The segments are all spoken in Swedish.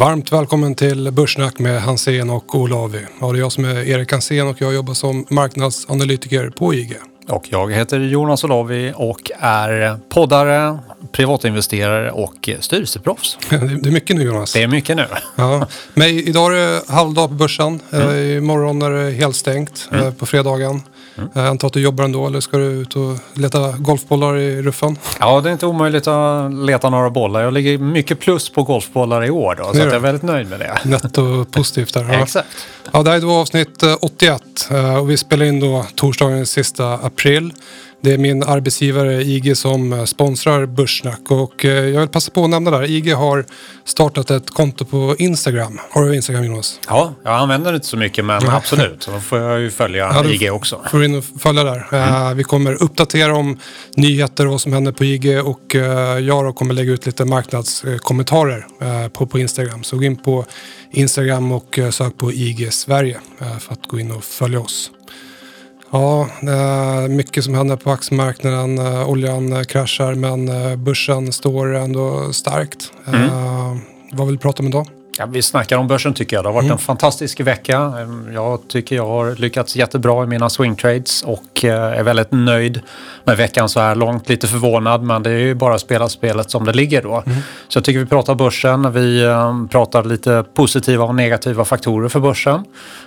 Varmt välkommen till Börssnack med Hansén och Olavi. Ja, det är jag som är Erik Hansén och jag jobbar som marknadsanalytiker på IG. Och jag heter Jonas Olavi och är poddare, privatinvesterare och styrelseproffs. Det är mycket nu Jonas. Det är mycket nu. Ja. Men idag är det halvdag på börsen. Mm. Imorgon är det helt stängt mm. på fredagen. Mm. Jag antar att du jobbar ändå eller ska du ut och leta golfbollar i ruffen? Ja, det är inte omöjligt att leta några bollar. Jag ligger mycket plus på golfbollar i år då, så jag är väldigt nöjd med det. Netto positivt där. Ja. Exakt. Ja, det här är då avsnitt 81 eh, och vi spelar in då torsdagen den sista april. Det är min arbetsgivare IG som eh, sponsrar Börssnack och eh, jag vill passa på att nämna där. IG har startat ett konto på Instagram. Har du Instagram Jonas? Ja, jag använder det inte så mycket men ja. absolut. Då får jag ju följa ja, IG också. får in och följa där. Mm. Vi kommer uppdatera om nyheter och vad som händer på IG och jag kommer lägga ut lite marknadskommentarer på, på Instagram. Så gå in på Instagram och sök på IG Sverige för att gå in och följa oss. Ja, mycket som händer på aktiemarknaden. Eh, oljan eh, kraschar men eh, börsen står ändå starkt. Mm. Vad vill du prata om idag? Ja, vi snackar om börsen tycker jag. Det har varit mm. en fantastisk vecka. Ehm, jag tycker jag har lyckats jättebra i mina swing trades och eh, är väldigt nöjd med veckan så här långt. Lite förvånad men det är ju bara att spela spelet som det ligger då. Mm. Så jag tycker vi pratar börsen. Vi ehm, pratar lite positiva och negativa faktorer för börsen.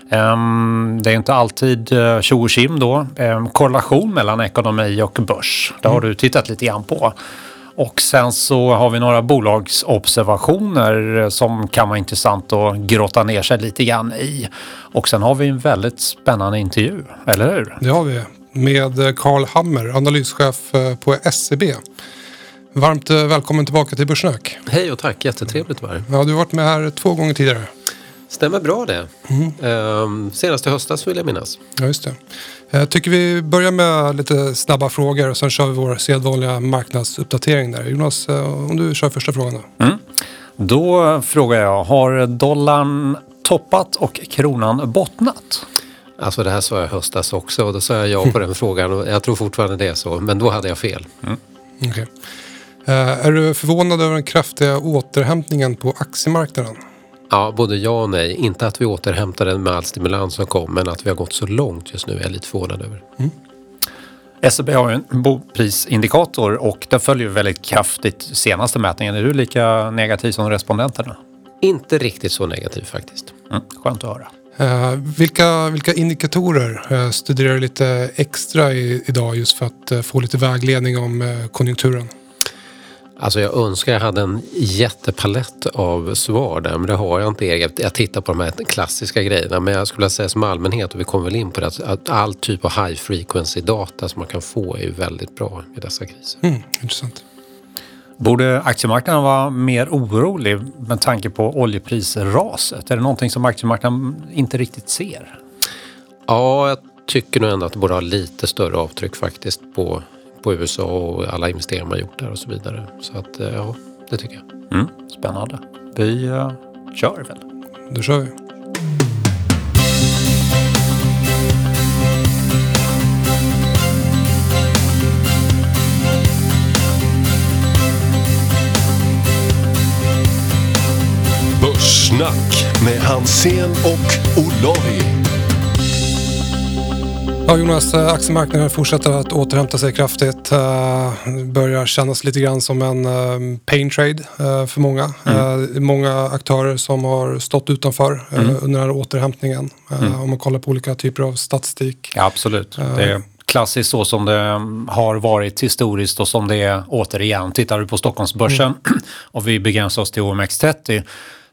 Ehm, det är inte alltid uh, tjo och då. korrelation mellan ekonomi och börs. Det har mm. du tittat lite grann på. Och sen så har vi några bolagsobservationer som kan vara intressant att grotta ner sig lite grann i. Och sen har vi en väldigt spännande intervju, eller hur? Det har vi. Med Carl Hammer, analyschef eh, på SEB. Varmt eh, välkommen tillbaka till Börssnack. Hej och tack, jättetrevligt att vara här. Ja, du har varit med här två gånger tidigare. Stämmer bra det. Mm. Ehm, senast i höstas vill jag minnas. Ja, just det. Jag tycker vi börjar med lite snabba frågor och sen kör vi vår sedvanliga marknadsuppdatering där. Jonas, eh, om du kör första frågan då. Mm. Då frågar jag, har dollarn toppat och kronan bottnat? Alltså det här sa jag höstas också och då sa jag ja på den frågan och jag tror fortfarande det är så, men då hade jag fel. Mm. Okay. Uh, eh, är du förvånad över den kraftiga återhämtningen på aktiemarknaden? Ja, både ja och nej. Inte att vi återhämtar med all stimulans som kom, men att vi har gått så långt just nu är jag lite förvånad över. Mm. SEB har ju en boprisindikator och den följer väldigt kraftigt senaste mätningen. Är du lika negativ som respondenterna? Inte riktigt så negativ faktiskt. Mm, skönt att höra. Uh, vilka, vilka indikatorer uh, studerar du lite extra i, idag just för att uh, få lite vägledning om konjunkturen? Alltså jag önskar jag hade en jättepalett av svar där, men det har jag inte. Jag tittar på de här klassiska grejerna, men jag skulle säga som allmänhet, och vi kommer väl in på det, att all typ av high frequency data som man kan få är väldigt bra i dessa kriser. Mm, intressant. Borde aktiemarknaden vara mer orolig med tanke på oljeprisraset? Är det någonting som aktiemarknaden inte riktigt ser? Ja, jag tycker nog ändå att det borde ha lite större avtryck faktiskt på på USA och alla investeringar man gjort där och så vidare. Så att eh, ja, det tycker jag. Mm, spännande. Vi uh, kör väl? Då kör vi. Börssnack med Hansen och Olavi. Ja, Jonas, eh, aktiemarknaden fortsätter att återhämta sig kraftigt. Uh, börjar kännas lite grann som en uh, pain trade uh, för många. Mm. många aktörer som har stått utanför mm. under den här återhämtningen. Mm. Om man kollar på olika typer av statistik. Ja, absolut. Det är klassiskt så som det har varit historiskt och som det är återigen. Tittar du på Stockholmsbörsen mm. och vi begränsar oss till OMX30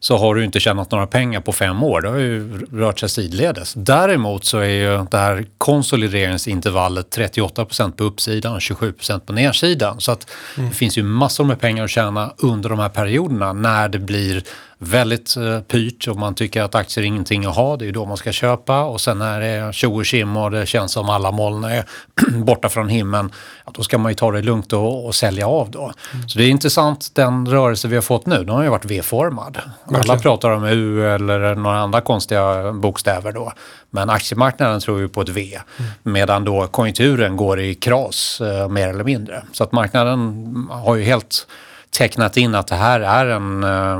så har du inte tjänat några pengar på fem år. Det har ju rört sig sidledes. Däremot så är ju det här konsolideringsintervallet 38% på uppsidan och 27% på nedsidan. Så att mm. det finns ju massor med pengar att tjäna under de här perioderna när det blir väldigt uh, pyrt och man tycker att aktier är ingenting att ha. Det är då man ska köpa och sen när det är tjo och kim och det känns som alla moln är borta från himlen. Ja, då ska man ju ta det lugnt och, och sälja av då. Mm. Så det är intressant den rörelse vi har fått nu. Den har ju varit V-formad. Alla pratar om U eller några andra konstiga bokstäver då. Men aktiemarknaden tror ju på ett V. Mm. Medan då konjunkturen går i kras uh, mer eller mindre. Så att marknaden har ju helt tecknat in att det här är en eh,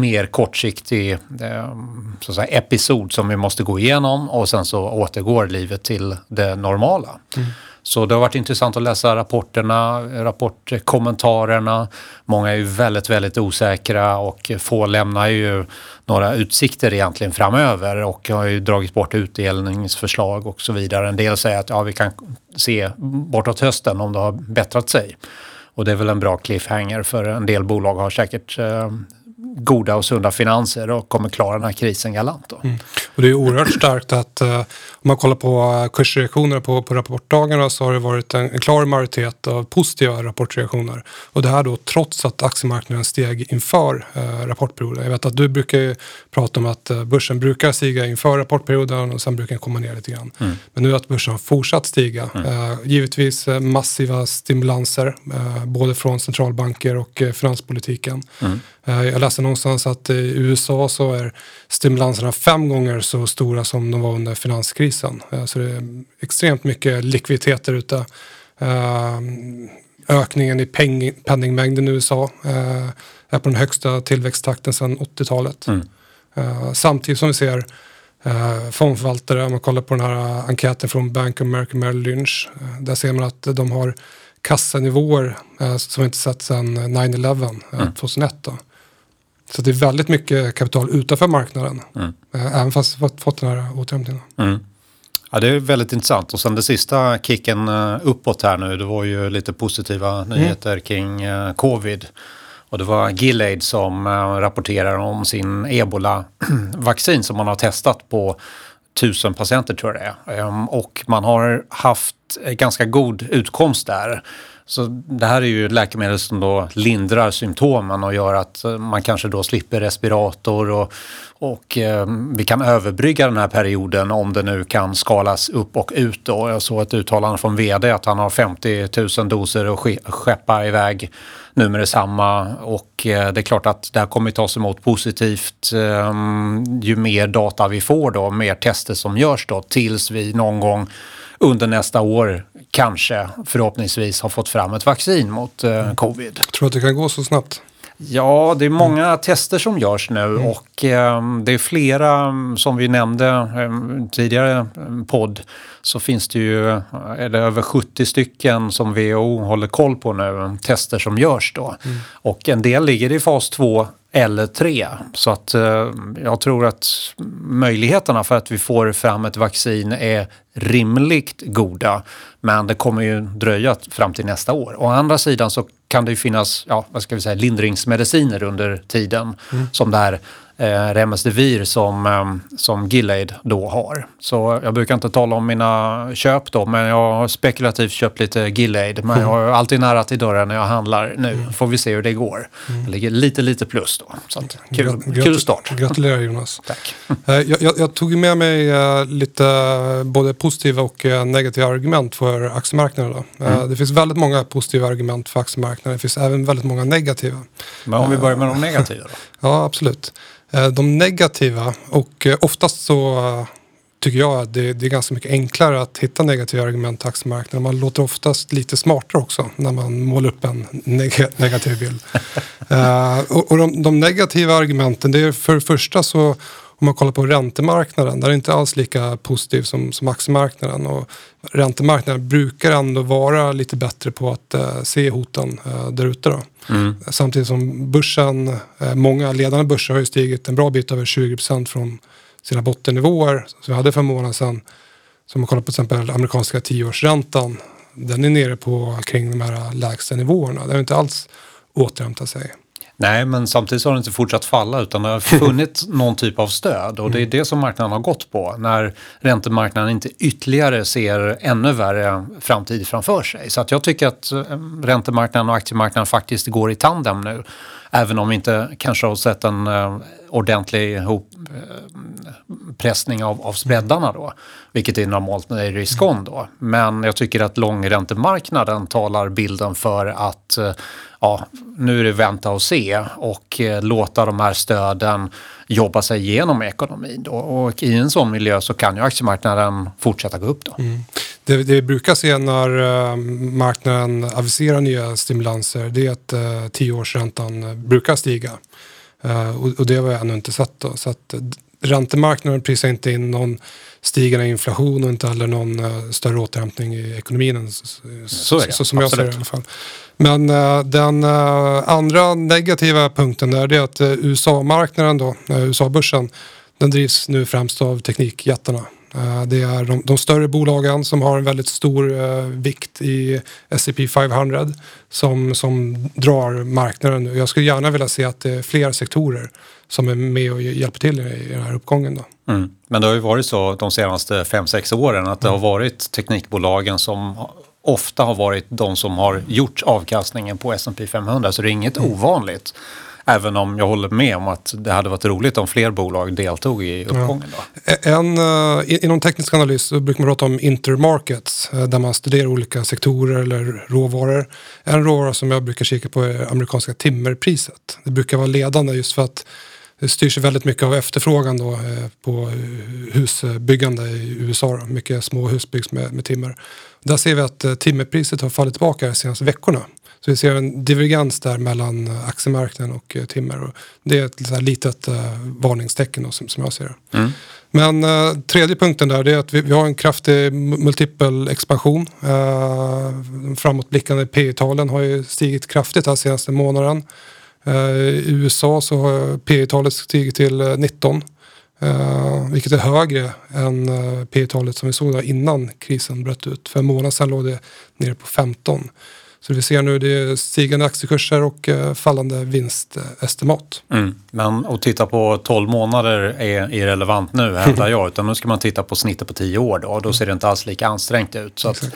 mer kortsiktig eh, så att säga, episod som vi måste gå igenom och sen så återgår livet till det normala. Så det har varit intressant att läsa rapporterna, rapportkommentarerna. Många är ju väldigt, väldigt osäkra och få lämnar ju några utsikter egentligen framöver och har ju dragit bort utdelningsförslag och så vidare. En del säger att ja, vi kan se bortåt hösten om det har bättrat sig. Och det är väl en bra cliffhanger för en del bolag har säkert eh, goda och sunda finanser och kommer klara den här krisen galant. Mm. Och det är oerhört starkt att uh, om man kollar på kursreaktionerna på, på rapportdagarna så har det varit en, en, klar majoritet av positiva rapportreaktioner. Och det här då trots att aktiemarknaden steg inför uh, rapportperioden. Jag vet att du brukar prata om att uh, börsen brukar stiga inför rapportperioden och sen brukar den komma ner lite grann. Mm. Men nu att börsen har fortsatt stiga. Mm. givetvis massiva stimulanser både från centralbanker och finanspolitiken. Mm. jag läste någonstans att i USA så är stimulanserna fem gånger så stora som de var under finanskrisen. Eh, så det är extremt mycket likviditet där ute. Eh, ökningen i peng, penningmängden i USA eh, är på den högsta tillväxttakten sedan 80-talet. Mm. Samtidigt som vi ser fondförvaltare, om man kollar på den här enkäten från Bank of America Merrill Lynch, där ser man att de har kassanivåer som vi inte sett sedan 9-11, mm. 2001. Då. Så det är väldigt mycket kapital utanför marknaden. Mm. Eh, även fast vi fått den här återhämtningen. Mm. Ja, det är väldigt intressant. Och sen det sista kicken eh, uppåt här nu, det var ju lite positiva nyheter mm. kring eh, covid. Och det var Gilead som rapporterar om sin ebola-vaccin som man har testat på tusen patienter tror jag det är. Ehm, och man har haft ganska god utkomst där. Så det här är ju läkemedel som då lindrar symptomen och gör att eh, man kanske då slipper respirator och, och eh, vi kan överbrygga den här perioden om det nu kan skalas upp och ut. Då. Jag såg ett uttalande från VD att han har 50 000 doser att skeppa iväg nu med detsamma och eh, det är klart att det här kommer tas emot positivt eh, ju mer data vi får då, mer tester som görs då tills vi någon gång under nästa år kanske förhoppningsvis har fått fram ett vaccin mot eh, covid. Tror du att det kan gå så snabbt? Ja, det är många mm. tester som görs nu mm. och eh, det är flera, som vi nämnde eh, tidigare eh, podd, så finns det ju är det över 70 stycken som WHO håller koll på nu, tester som görs då. Mm. Och en del ligger i fas 2 eller 3. Så att eh, jag tror att möjligheterna för att vi får fram ett vaccin är rimligt goda. Men det kommer ju dröja fram till nästa år. Å andra sidan så kan det ju finnas, ja, vad ska vi säga, lindringsmediciner under tiden mm. som det här eh, Remdesivir som, eh, som Gilead då har. Så jag brukar inte tala om mina köp då, men jag har spekulativt köpt lite Gilead. Men jag har alltid nära till dörren när jag handlar nu. Mm. Får vi se hur det går. Mm. Det ligger lite, lite plus då. Så att, kul, kul start. Gratulerar Jonas. Tack. Eh, jag, jag, jag, tog med mig uh, lite både positiva och negativa argument för aktiemarknaden. Mm. Det finns väldigt många positiva argument för aktiemarknaden. Det finns även väldigt många negativa. Men om vi börjar med de negativa då? ja, absolut. Eh, de negativa, och eh, oftast så eh, tycker jag att det, det, är ganska mycket enklare att hitta negativa argument till aktiemarknaden. Man låter oftast lite smartare också när man målar upp en neg negativ bild. uh, och, och de, de, negativa argumenten, det är för det första så om man kollar på räntemarknaden, där är det inte alls lika positiv som, som aktiemarknaden. Och räntemarknaden brukar ändå vara lite bättre på att uh, se hoten uh, där ute. Mm. Samtidigt som börsen, uh, många ledande börser har ju stigit en bra bit över 20% från sina bottennivåer som vi hade för en månad sedan. Så om man kollar på till exempel amerikanska tioårsräntan, den är nere på kring de här lägsta nivåerna. Den har inte alls återhämtat sig. Nej, men samtidigt har det inte fortsatt falla utan det har funnits någon typ av stöd och det är det som marknaden har gått på när räntemarknaden inte ytterligare ser ännu värre framtid framför sig. Så att jag tycker att eh, räntemarknaden och aktiemarknaden faktiskt går i tandem nu. Även om vi inte kanske har sett en eh, ordentlig hoppressning eh, uh, av, av spreadarna då. Vilket är normalt när det är risk-on då. Men jag tycker att långräntemarknaden talar bilden för att eh, ja, nu är det vänta och se och eh, låta de här stöden jobba sig igenom ekonomin. Då. Och i en sån miljö så kan ju aktiemarknaden fortsätta gå upp. Då. Mm det, det vi brukar se när eh, marknaden aviserar nya stimulanser det är att eh, tioårsräntan brukar stiga. Eh, och, och det har vi ännu inte sett. Då. Så att, eh, räntemarknaden prisar inte in någon stigande inflation och inte heller någon större återhämtning i ekonomin. Så, är det, så, som jag ser det i alla fall. Men uh, den uh, andra negativa punkten där är att USA-marknaden då, USA-börsen, den drivs nu främst av teknikjättarna. Det är de, de, större bolagen som har en väldigt stor uh, vikt i S&P 500 som, som drar marknaden. Jag skulle gärna vilja se att det är fler sektorer som är med och hjälper till i den här uppgången. Då. Mm. Men det har ju varit så de senaste 5-6 åren att det har varit teknikbolagen som ofta har varit de som har gjort avkastningen på S&P 500 så det är inget mm. ovanligt. Även om jag håller med om att det hade varit roligt om fler bolag deltog i uppgången. Ja. En, uh, inom teknisk analys så brukar man prata om intermarkets uh, där man studerar olika sektorer eller råvaror. En råvara som jag brukar kika på är amerikanska timmerpriset. Det brukar vara ledande just för att det styrs väldigt mycket av efterfrågan då, eh, på husbyggande i USA. Då. Mycket små hus byggs med, med timmer. Där ser vi att eh, timmerpriset har fallit tillbaka de senaste veckorna. Så vi ser en divergens där mellan eh, aktiemarknaden och timmer. Och det är ett litet uh, varningstecken då, som, som jag ser det. Mm. Men uh, tredje punkten där är att vi, vi har en kraftig multipel expansion. Uh, framåtblickande P talen har ju stigit kraftigt den senaste månaden. Eh, I USA så har P talet stigit till 19. Uh, eh, vilket är högre än uh, P talet som vi såg där innan krisen bröt ut. För en månad sedan låg det nere på 15. Så vi ser nu det är stigande aktiekurser och uh, fallande vinstestimat. Mm. Men att titta på 12 månader är irrelevant nu hävdar jag. Utan nu ska man titta på snittet på 10 år då. Då ser det inte alls lika ansträngt ut. Så att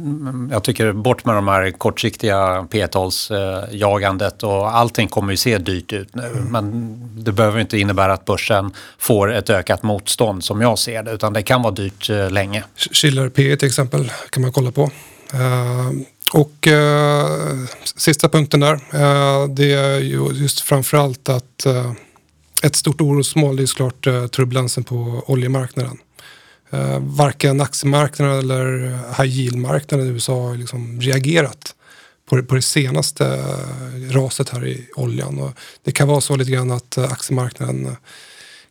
Mm, jag tycker bort med de här kortsiktiga p-talsjagandet och allting kommer ju se dyrt ut nu. Mm. Men det behöver inte innebära att börsen får ett ökat motstånd som jag ser det, utan det kan vara dyrt eh, länge. Schiller P till exempel kan man kolla på. Och eh, sista punkten där, eh, det är ju just framförallt att eh, ett stort orosmål är såklart eh, turbulensen på oljemarknaden. Eh, varken aktiemarknaden eller high yield-marknaden i USA har liksom reagerat på, på det senaste eh, raset här i oljan. Och det kan vara så lite grann att eh, aktiemarknaden eh,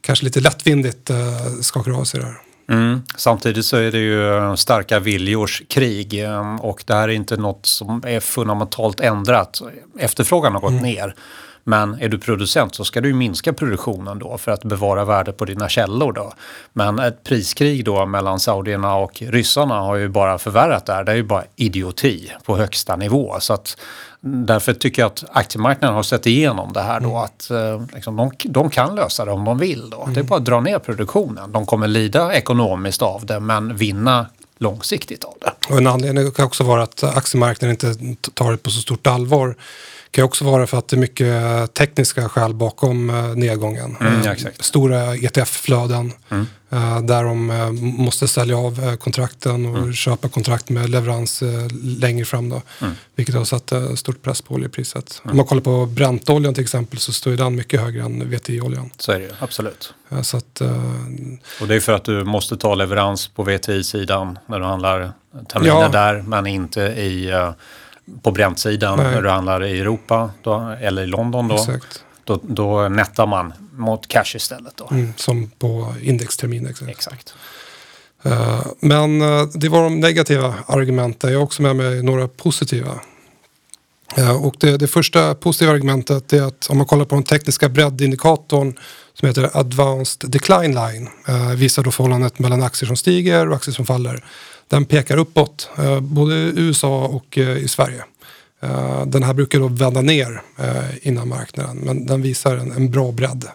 kanske lite lättvindigt eh, skakar av sig det här. Mm. Samtidigt så är det ju starka viljors krig och det här är inte något som är fundamentalt ändrat. Efterfrågan har gått mm. ner. Men är du producent så ska du minska produktionen då för att bevara värdet på dina källor. Då. Men ett priskrig då mellan saudierna och ryssarna har ju bara förvärrat det här. Det är ju bara idioti på högsta nivå. Så att, därför tycker jag att aktiemarknaden har sett igenom det här då. Mm. Att eh, liksom, de, de, kan lösa det om de vill. Då. Mm. Det är bara att dra ner produktionen. De kommer lida ekonomiskt av det men vinna långsiktigt av det. Och en anledning kan också vara att aktiemarknaden inte tar det på så stort allvar kan också vara för att det är mycket tekniska skäl bakom eh, nedgången. Mm, ja, Stora ETF-flöden mm. Eh, där de eh, måste sälja av kontrakten och mm. köpa kontrakt med leverans längre fram. Då, mm. Vilket har satt stort press på oljepriset. Om man kollar på Brentoljan till exempel så står den mycket högre än VTI-oljan. Så är det absolut. Så att, och det är för att du måste ta leverans på VTI-sidan när du handlar terminer ja. där men inte i på Brent-sidan när du handlar i Europa då, eller i London då, då, då nettar man mot cash istället. Då. Mm, som på indextermin. Exakt. exakt. Uh, men uh, det var de negativa argumenten. Jag har också med mig några positiva. Uh, och det, det, första positiva argumentet är att om man kollar på den tekniska breddindikatorn som heter Advanced Decline Line visar då förhållandet mellan aktier som stiger och aktier som faller den pekar uppåt, eh, både i USA och eh, i Sverige. Eh, den här brukar då vända ner innan marknaden, men den visar en, en bra bredd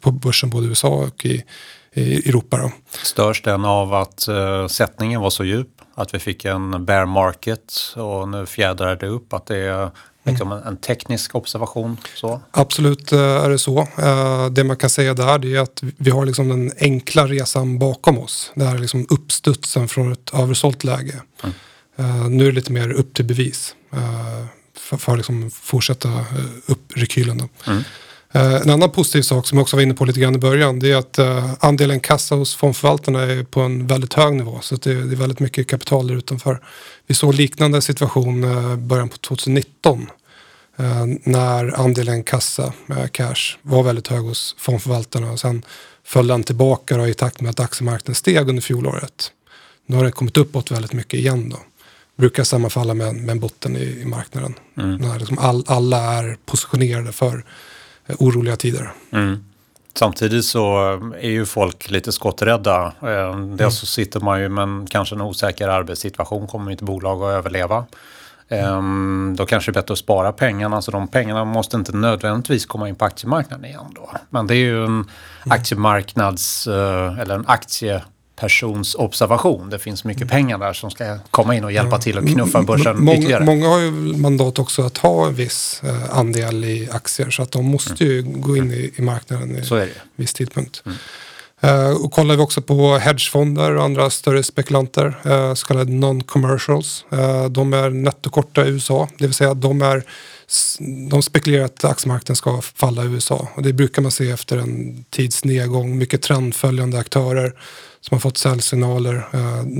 på börsen både i USA och i, i Europa. Då. Störs den av att sättningen var så djup? Att vi fick en bear market och nu fjädrar det upp? Att det är Liksom en, en, teknisk observation? Så. Absolut eh, är det så. Eh, det man kan säga där är att vi har liksom den enkla resan bakom oss. Det här är liksom uppstudsen från ett översålt läge. Mm. Eh, nu är det lite mer upp till bevis för, för att liksom fortsätta upp rekylen. Mm. Eh, en annan positiv sak som jag också var inne på lite grann i början det är att eh, andelen kassa hos fondförvaltarna är på en väldigt hög nivå. Så det, är väldigt mycket kapital där utanför. Vi såg liknande situation i början på 2019 när andelen kassa, cash, var väldigt hög hos fondförvaltarna. Och sen föll den tillbaka då, i takt med att aktiemarknaden steg under fjolåret. Nu har den kommit uppåt väldigt mycket igen då. Brukar sammanfalla med, med en botten i, i marknaden. Mm. När liksom all, alla är positionerade för eh, oroliga tider. Mm. Samtidigt så är ju folk lite skotträdda. Eh, dels mm. så sitter man ju med en, kanske en osäker arbetssituation, kommer inte bolag att överleva. Um, då kanske det är bättre att spara pengarna. Så de pengarna måste inte nödvändigtvis komma in på aktiemarknaden igen då. Men det är ju en mm. aktiemarknads eller en aktiepersons observation. Det finns mycket mm. pengar där som ska komma in och hjälpa till att knuffa börsen många, ytterligare. Många har ju mandat också att ha en viss uh, andel i aktier så att de måste ju mm. gå in i, i marknaden i en viss tidpunkt. Mm. Uh, och kollar vi också på hedgefonder och andra större spekulanter, uh, så kallade non-commercials. Uh, de är nettokorta i USA, det vill säga de, är, de spekulerar att aktiemarknaden ska falla i USA. Och det brukar man se efter en tids nedgång. Mycket trendföljande aktörer som har fått säljsignaler.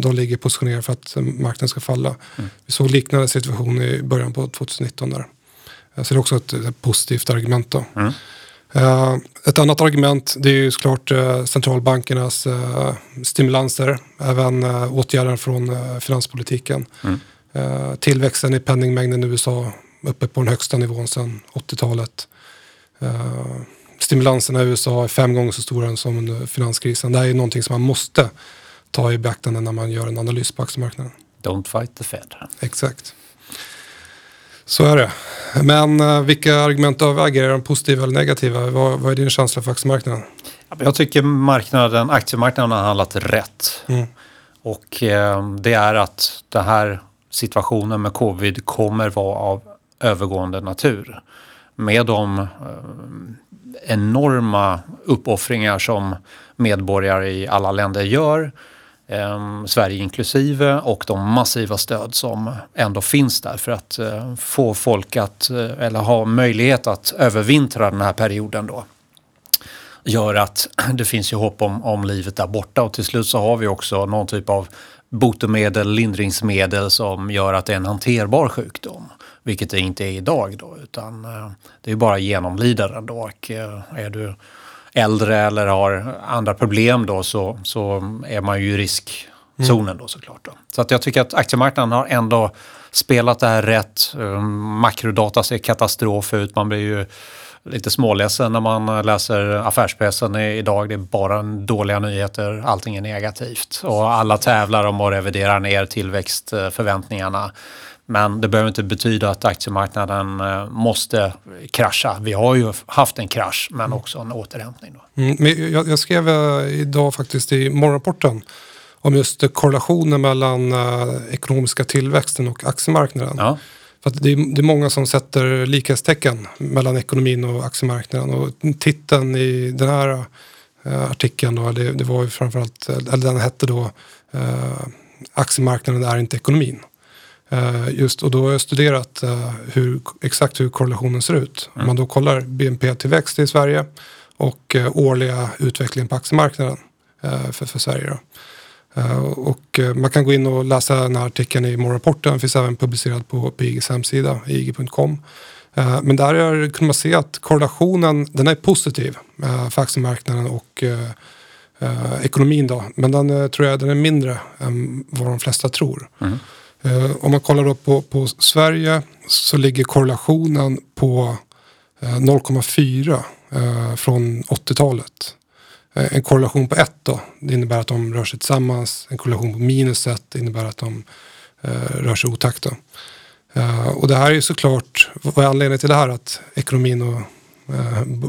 De ligger positionerade för att marknaden ska falla. Mm. Vi såg liknande situation i början på 2019 där. Så det är också ett, ett positivt argument. Då. Mm. Uh, ett annat argument det är ju såklart uh, centralbankernas uh, stimulanser, även åtgärder från finanspolitiken. Mm. tillväxten i penningmängden i USA uppe på den högsta nivån sedan 80-talet. Stimulanserna i USA är fem gånger så stora som under finanskrisen. Det här är någonting som man måste ta i beaktande när man gör en analys på aktiemarknaden. Don't fight the Fed. Exakt. Så är det. Men uh, vilka argument överväger? Är de positiva eller negativa? Vad, vad är din känsla för aktiemarknaden? Jag tycker marknaden, aktiemarknaden har handlat rätt. Mm. Och eh, det är att den här situationen med covid kommer vara av övergående natur. Med de eh, enorma uppoffringar som medborgare i alla länder gör eh, Sverige inklusive och de massiva stöd som ändå finns där för att eh, få folk att, eh, eller ha möjlighet att övervintra den här perioden då gör att det finns ju hopp om, om livet där borta och till slut så har vi också någon typ av botemedel, lindringsmedel som gör att det är en hanterbar sjukdom. Vilket det inte är idag då utan eh, det är bara genomlidaren då och eh, är du äldre eller har andra problem då så, så är man ju i riskzonen då såklart. Då. Så att jag tycker att aktiemarknaden har ändå spelat det här rätt. Ehm, makrodata ser katastrof ut. Man blir ju lite småledsen när man läser affärspressen idag. Det är bara dåliga nyheter. Allting är negativt och alla tävlar om att revidera ner tillväxtförväntningarna. Men det behöver inte betyda att aktiemarknaden eh, måste krascha. Vi har ju haft en krasch men mm. också en återhämtning. Mm, men jag, jag, skrev eh, idag faktiskt i morgonrapporten om just korrelationen mellan uh, ekonomiska tillväxten och aktiemarknaden. Ja. För det är, det, är, många som sätter likhetstecken mellan ekonomin och aktiemarknaden. Och titeln i den här artikeln då, det, det, var ju framförallt, eller den hette då uh, Aktiemarknaden är inte ekonomin. Eh, just, och då har jag studerat uh, hur, exakt hur korrelationen ser ut. Mm. Om man då kollar BNP-tillväxt i Sverige och uh, årliga utvecklingen på aktiemarknaden för, för Sverige. Då. och man kan gå in och läsa den här artikeln i morgonrapporten. Den finns även publicerad på, på IGs hemsida, ig.com. men där är, kan man se att korrelationen den är positiv för aktiemarknaden och ekonomin. Då. Men den tror jag den är mindre än vad de flesta tror. Mm. Eh, om man kollar då på, på Sverige så ligger korrelationen på eh, 0,4 eh, från 80-talet. Eh, en korrelation på 1 då, det innebär att de rör sig tillsammans. En korrelation på minus 1 innebär att de eh, rör sig otakt. Då. Och det här är ju såklart, vad är anledningen till det här? Att ekonomin och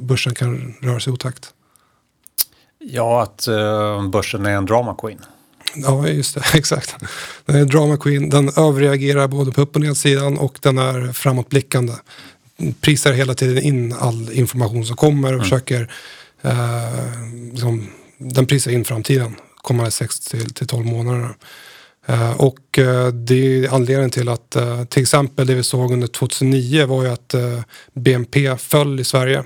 börsen kan röra sig otakt? Ja, att börsen är en drama queen. Ja, just det. Exakt. Den är drama queen. Den överreagerar både på upp och nedsidan och den är framåtblickande. Prisar hela tiden in all information som kommer och mm. försöker eh, liksom, den prisar in framtiden kommande 6 till, till 12 månader. Eh, Och eh, det är anledningen till att eh, till exempel det vi såg under 2009 var ju att BNP föll i Sverige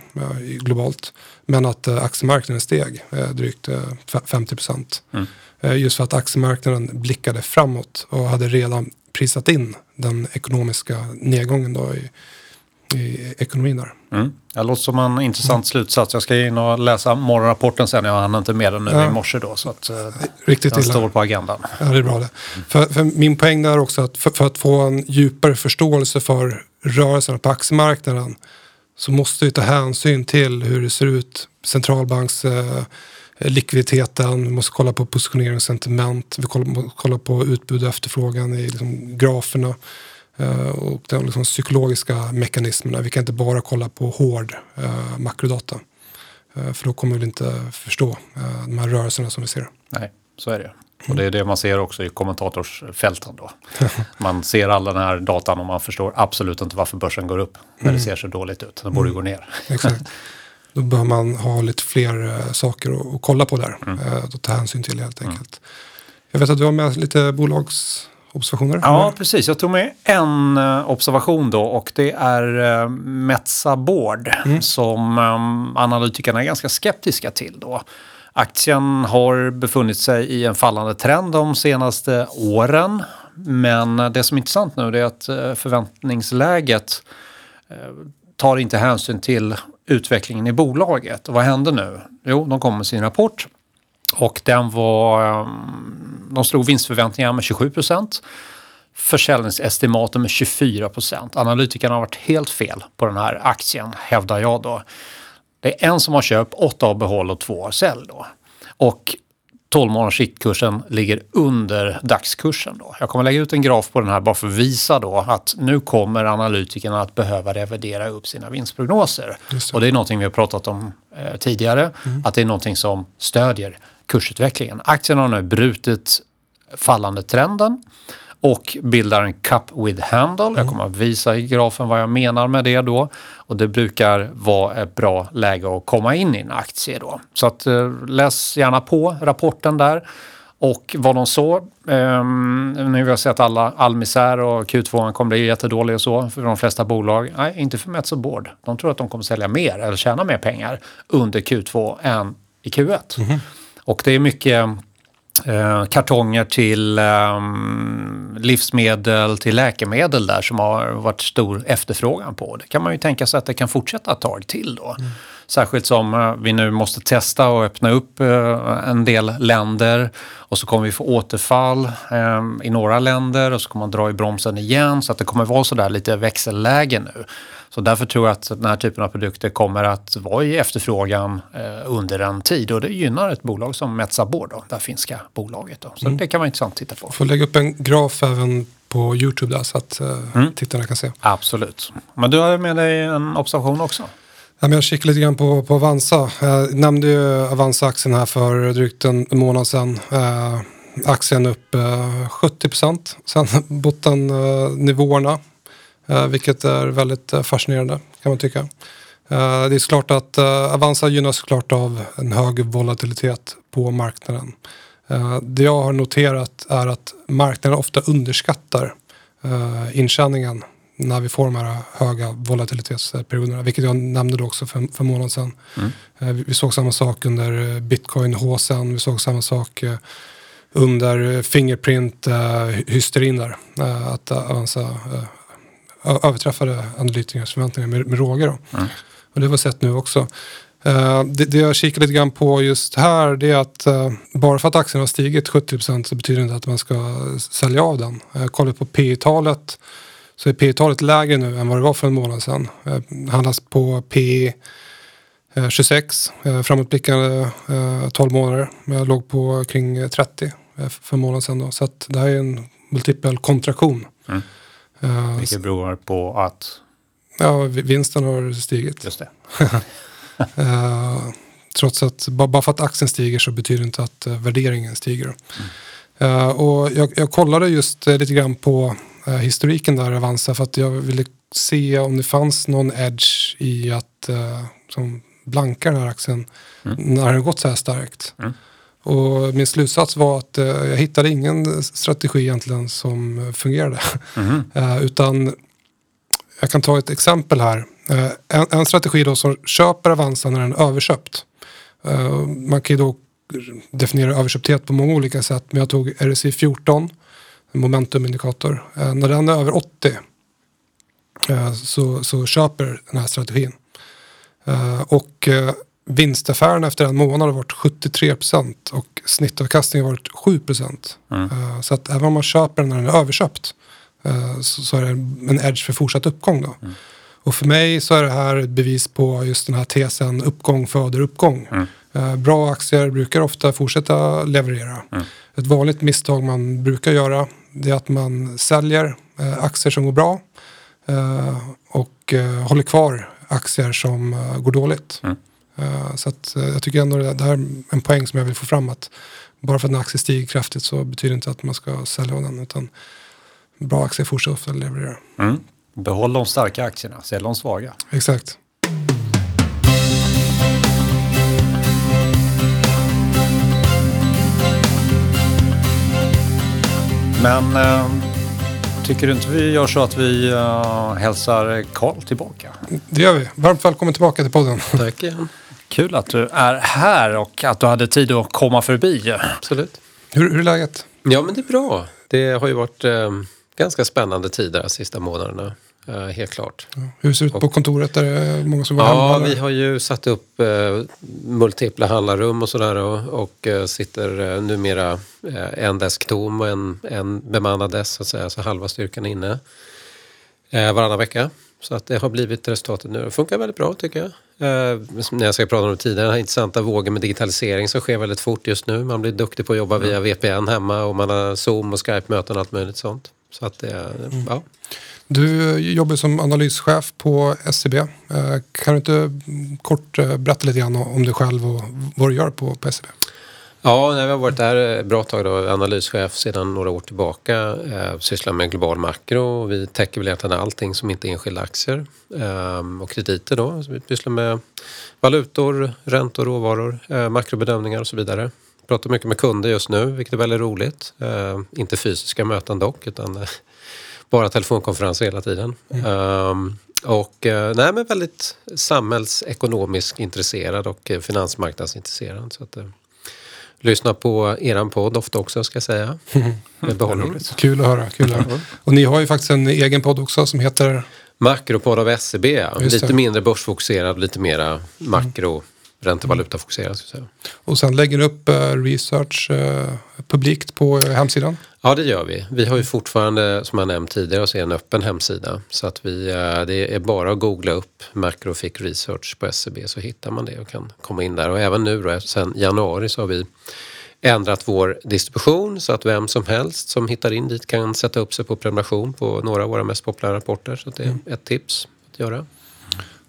globalt. Men att eh, aktiemarknaden steg eh, drygt eh, fe- 50 procent. Eh, Just för att aktiemarknaden blickade framåt och hade redan prisat in den ekonomiska nedgången då i, i ekonomin där. Mm. Det låter som en intressant slutsats. Jag ska in och läsa morgonrapporten sen. Jag hann inte med den nu Ja. i morse då. Så att, eh, Riktigt den illa. står på agendan. Ja, det är bra det. För, för min poäng där också att för, för att få en djupare förståelse för rörelserna på aktiemarknaden så måste vi ta hänsyn till hur det ser ut. Centralbanks eh, likviditeten, vi måste kolla på positionering och sentiment, vi kollar, måste kolla på utbud och efterfrågan i liksom, graferna eh, och de liksom, psykologiska mekanismerna. Vi kan inte bara kolla på hård eh, makrodata. Eh, för då kommer vi inte förstå eh, de här rörelserna som vi ser. Nej, så är det. Och det är det man ser också i kommentatorsfälten då. Man ser all den här datan och man förstår absolut inte varför börsen går upp när det ser så dåligt ut. Den borde gå ner. Exakt. Då bör man ha lite fler eh, saker att, att kolla på där. Eh, att ta hänsyn till helt enkelt. Jag vet att du har med lite bolagsobservationer. Ja, precis. Jag tog med en eh, observation då och det är Metsa Board som um, analytikerna är ganska skeptiska till då. Aktien har befunnit sig i en fallande trend de senaste åren. Men det som är intressant nu är att eh, förväntningsläget eh, tar inte hänsyn till utvecklingen i bolaget. Och vad händer nu? Jo, de kommer med sin rapport och den var, ehm, de slog vinstförväntningar med 27 procent. Försäljningsestimaten med 24 procent. Analytikerna har varit helt fel på den här aktien, hävdar jag då. Det är en som har köpt, åtta har behåll och två har sälj då. Och 12 månaders riktkursen ligger under dagskursen. Då. Jag kommer lägga ut en graf på den här bara för att visa då att nu kommer analytikerna att behöva revidera upp sina vinstprognoser. Det. Och det är någonting vi har pratat om eh, tidigare, att det är någonting som stödjer kursutvecklingen. Aktien har nu brutit fallande trenden och bildar en cup with handle. Jag kommer att visa i grafen vad jag menar med det då. Och det brukar vara ett bra läge att komma in i en aktie då. Så att, eh, läs gärna på rapporten där. Och vad de så, um, nu har vi sett alla, all misär och Q2 kommer bli jättedålig och så för de flesta bolag. Nej, inte för Mets och Board. De tror att de kommer sälja mer eller tjäna mer pengar under Q2 än i Q1. Och det är mycket eh, kartonger till ehm, livsmedel, till läkemedel där som har varit stor efterfrågan på. Det kan man ju tänka sig att det kan fortsätta ett tag till då. Särskilt som eh, vi nu måste testa och öppna upp eh, en del länder och så kommer vi få återfall eh, i några länder och så kommer man dra i bromsen igen så att det kommer vara sådär lite växelläge nu. Så därför tror jag att den här typen av produkter kommer att vara i efterfrågan eh, under en tid och det gynnar ett bolag som Metsä Board, då, det här finska bolaget. Då. Så det kan vara intressant att titta på. Får lägga upp en graf även på YouTube där så att eh, Mm. tittarna kan se. Absolut. Men du har med dig en observation också? Jag kikar lite grann på, på Avanza. Jag nämnde ju Avanza-aktien här för drygt en månad sedan. Eh, aktien upp eh, 70 procent sen bottennivåerna. Eh, vilket är väldigt eh, fascinerande kan man tycka. Eh, det är klart att Avanza gynnas klart av en hög volatilitet på marknaden. Det jag har noterat är att marknaden ofta underskattar intjäningen när vi får de här höga volatilitetsperioderna. Vilket jag nämnde då också för, för en månad sedan. Eh, vi, såg samma sak under eh, bitcoin håsen. Vi såg samma sak under Fingerprint-hysterin där. Att Avanza överträffade analytikers förväntningar med, med råge. Då. Och det har vi sett nu också. Eh, det, det jag kikar lite grann på just här det är att eh, bara för att aktien har stigit 70% så betyder det inte att man ska sälja av den. Uh, kollar på P talet så är P talet lägre nu än vad det var för en månad sedan. Uh, handlas på P eh, 26, uh, framåtblickande uh, 12 månader. Jag låg på kring eh, 30 eh, för en månad sedan. Då. Så att det här är en multipel kontraktion. Mm. Eh, Vilket beror på att, ja, vi- vinsten har stigit. just det. Eh, trots att ba- bara för att aktien stiger så betyder det inte att eh, värderingen stiger. Eh, och jag, jag kollade just lite grann på historiken där Avanza för att jag ville se om det fanns någon edge i att som blanka den här aktien när den gått så här starkt. Mm. Och min slutsats var att eh, jag hittade ingen strategi egentligen som fungerade. Eh, utan jag kan ta ett exempel här. Eh, en, en strategi då som köper Avanza när den är överköpt. Eh, man kan ju då definiera överköpthet på många olika sätt. Men jag tog RSI 14, en momentumindikator. Eh, när den är över 80 eh, så, så köper den här strategin. Och vinstaffären efter en månad har varit 73 procent och snittavkastningen har varit 7 procent. Eh, Så att även om man köper den när den är överköpt eh, så, så är det en edge för fortsatt uppgång. Då. Och för mig så är det här ett bevis på just den här tesen uppgång föder uppgång. Eh, Bra aktier brukar ofta fortsätta leverera. Ett vanligt misstag man brukar göra det är att man säljer aktier som går bra och håller kvar aktier som går dåligt. Eh, så att, eh, jag tycker ändå det, det här är en poäng som jag vill få fram att bara för att en aktie stiger kraftigt så betyder det inte att man ska sälja den utan bra aktier fortsätter ofta leverera. Mm. Behåll de starka aktierna, sälj de svaga. Exakt. Men eh, tycker du inte vi gör så att vi eh, hälsar Karl tillbaka? Det gör vi. Varmt välkommen tillbaka till podden. Tack igen. Kul att du är här och att du hade tid att komma förbi. Absolut. Hur, hur är läget? Ja, men det är bra. Det har ju varit eh, ganska spännande tider de sista månaderna. Eh, helt klart. Hur ser det ut på kontoret? Är det många som går Ja, hemma? vi har ju satt upp eh, multipla handlarrum och sådär och, och eh, sitter eh, numera eh, en desk tom och en, en bemannad desk så att säga, så halva styrkan är inne eh, varannan vecka. Så att det har blivit resultatet nu. Det funkar väldigt bra tycker jag. Eh, när jag ska prata om tidigare, den här intressanta vågen med digitalisering som sker väldigt fort just nu. Man blir duktig på att jobba via VPN hemma och man har Zoom och Skype-möten och allt möjligt sånt. Så att det, ja. Du jobbar som analyschef på SCB. Eh, Kan du inte mm, kort eh, berätta lite grann om dig själv och vad du gör på, på SCB? Ja, nej, vi har varit där ett bra tag då, analyschef sedan några år tillbaka. Eh, sysslar med global makro och vi täcker väl egentligen allting som inte är enskilda aktier. Eh, och krediter då. Så vi pysslar med valutor, räntor, råvaror, eh, makrobedömningar och så vidare. Pratar mycket med kunder just nu, vilket är väldigt roligt. Eh, inte fysiska möten dock, utan eh, bara telefonkonferenser hela tiden. Ehm, och eh, nej, men väldigt samhällsekonomisk intresserad och eh, finansmarknadsintresserad. Så att, lyssna på eran podd ofta också ska jag säga. Med behållning. Kul att höra. Kul att höra. Och ni har ju faktiskt en egen podd också som heter Makropodd av SEB, lite mindre börsfokuserad, lite mera makro, räntevalutafokuserad. Och sen lägger ni upp eh, research eh, publikt på eh, hemsidan. Ja, det gör vi. Vi har ju fortfarande, som jag nämnt tidigare, så är en öppen hemsida. Så att vi, det är bara att googla upp Macrofic Research på SCB så hittar man det och kan komma in där. Och även nu då, sen januari så har vi ändrat vår distribution så att vem som helst som hittar in dit kan sätta upp sig på prenumeration på några av våra mest populära rapporter. Så det är ett tips att göra.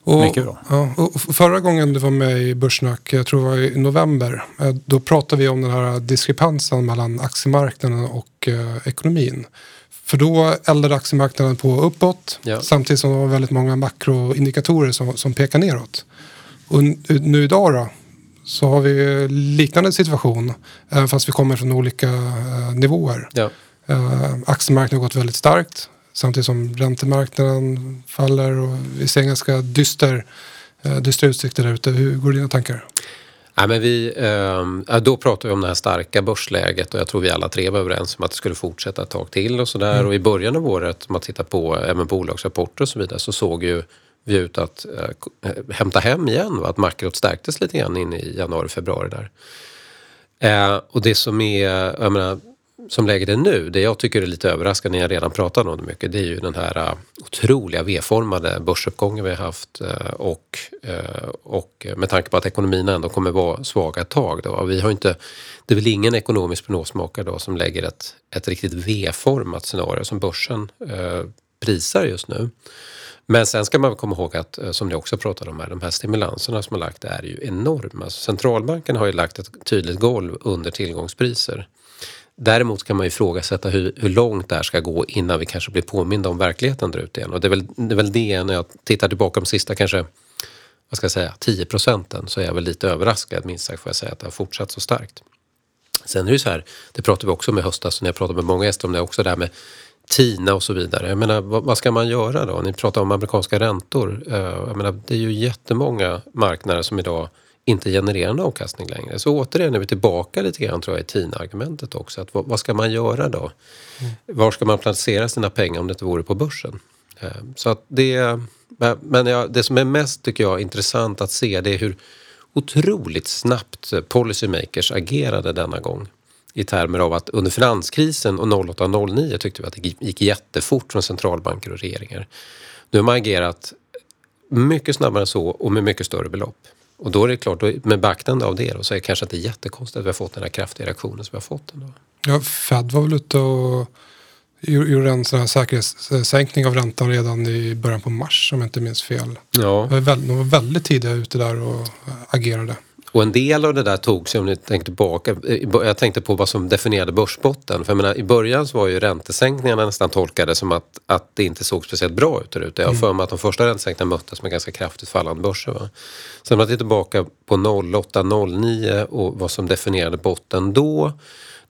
Och, Mycket bra. Ja, och förra gången du var med i Börssnack, jag tror det var i november, eh, då pratade vi om den här diskrepansen mellan aktiemarknaden och eh, ekonomin. För då eldade aktiemarknaden på uppåt Ja. samtidigt som det var väldigt många makroindikatorer som, som pekar neråt. Och nu idag då så har vi liknande situation även fast vi kommer från olika eh, nivåer. Ja. Uh, aktiemarknaden har gått väldigt starkt samtidigt som räntemarknaden faller och vi ser en ganska dyster, uh, dystra utsikter där ute. Hur går dina tankar? Nej, men vi, ehm, ja, då pratade vi om det här starka börsläget och jag tror vi alla tre var överens om att det skulle fortsätta ett tag till och sådär. Och i början av året, om man tittar på även bolagsrapporter och så vidare, så såg ju vi ut att eh, eh, hämta hem igen. Va? Att makrot stärktes lite grann in i januari, februari där. Eh, och det som är, jag menar, som läget är nu, det jag tycker är lite överraskande när jag redan pratat om det mycket, det är ju den här äh, otroliga V-formade börsuppgången vi har haft äh, och, äh, och med tanke på att ekonomin ändå kommer vara svaga ett tag. Då. Vi har inte, det är väl ingen ekonomisk prognosmakare då som lägger ett, ett riktigt V-format scenario som börsen prisar just nu. Men sen ska man komma ihåg att, som ni också pratade om här, de här stimulanserna som har lagt är ju enorma. Alltså centralbanken har ju lagt ett tydligt golv under tillgångspriser. Däremot kan man ju ifrågasätta hur, hur långt det här ska gå innan vi kanske blir påminda om verkligheten där ute igen. Och det är, väl, det är väl det när jag tittar tillbaka de sista kanske, vad ska jag säga, 10 procenten så är jag väl lite överraskad minst sagt får jag säga att det har fortsatt så starkt. Sen är det så här, det pratade vi också om i höstas när jag pratade med många gäster om det också, det här med TINA och så vidare. Jag menar, vad, vad ska man göra då? Ni pratar om amerikanska räntor. Eh, jag menar, det är ju jättemånga marknader som idag inte genererar en avkastning längre. Så återigen är vi tillbaka lite grann tror jag i TINA-argumentet också. Att, vad, vad, ska man göra då? Mm. Var ska man placera sina pengar om det inte vore på börsen? Uh, så att det, men ja, det som är mest tycker jag intressant att se det är hur otroligt snabbt policymakers agerade denna gång i termer av att under finanskrisen och 08-09 tyckte vi att det gick jättefort från centralbanker och regeringar. Nu har man agerat mycket snabbare än så och med mycket större belopp. Och då är det klart, med beaktande av det då, så är det kanske inte jättekonstigt att vi har fått den här kraftiga reaktionen som vi har fått. Ändå. Ja, Fed var väl ute och gjorde en sån här säkerhetssänkning av räntan redan i början på mars om jag inte minns fel. Ja. De var väldigt tidiga ute där och agerade. Och en del av det där tog sig, om ni tänker tillbaka, jag tänkte på vad som definierade börsbotten. För jag menar, i början så var ju räntesänkningarna nästan tolkade som att, att det inte såg speciellt bra ut där ute. Jag har mm. för mig att de första räntesänkningarna möttes med ganska kraftigt fallande börser. Va? Sen man tittar tillbaka på 08, 09 och vad som definierade botten då.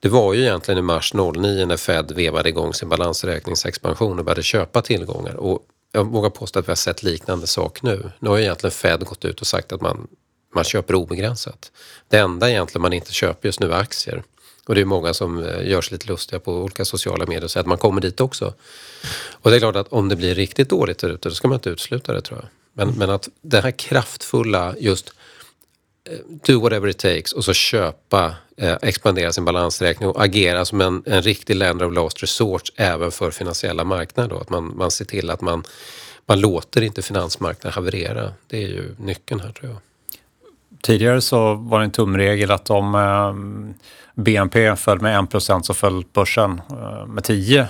Det var ju egentligen i mars 09 när Fed vevade igång sin balansräkningsexpansion och började köpa tillgångar. Och jag vågar påstå att vi har sett liknande sak nu. Nu har ju egentligen Fed gått ut och sagt att man man köper obegränsat. Det enda egentligen man inte köper just nu är aktier. Och det är många som eh, gör sig lite lustiga på olika sociala medier och säger att man kommer dit också. Och det är klart att om det blir riktigt dåligt där ute, då ska man inte utesluta det tror jag. Men, men att det här kraftfulla just eh, do whatever it takes och så köpa, eh, expandera sin balansräkning och agera som en, en riktig lender of last resort även för finansiella marknader. Då. Att man, man ser till att man, man låter inte finansmarknaden haverera. Det är ju nyckeln här tror jag. Tidigare så var det en tumregel att om eh, BNP föll med 1% så föll börsen eh, med 10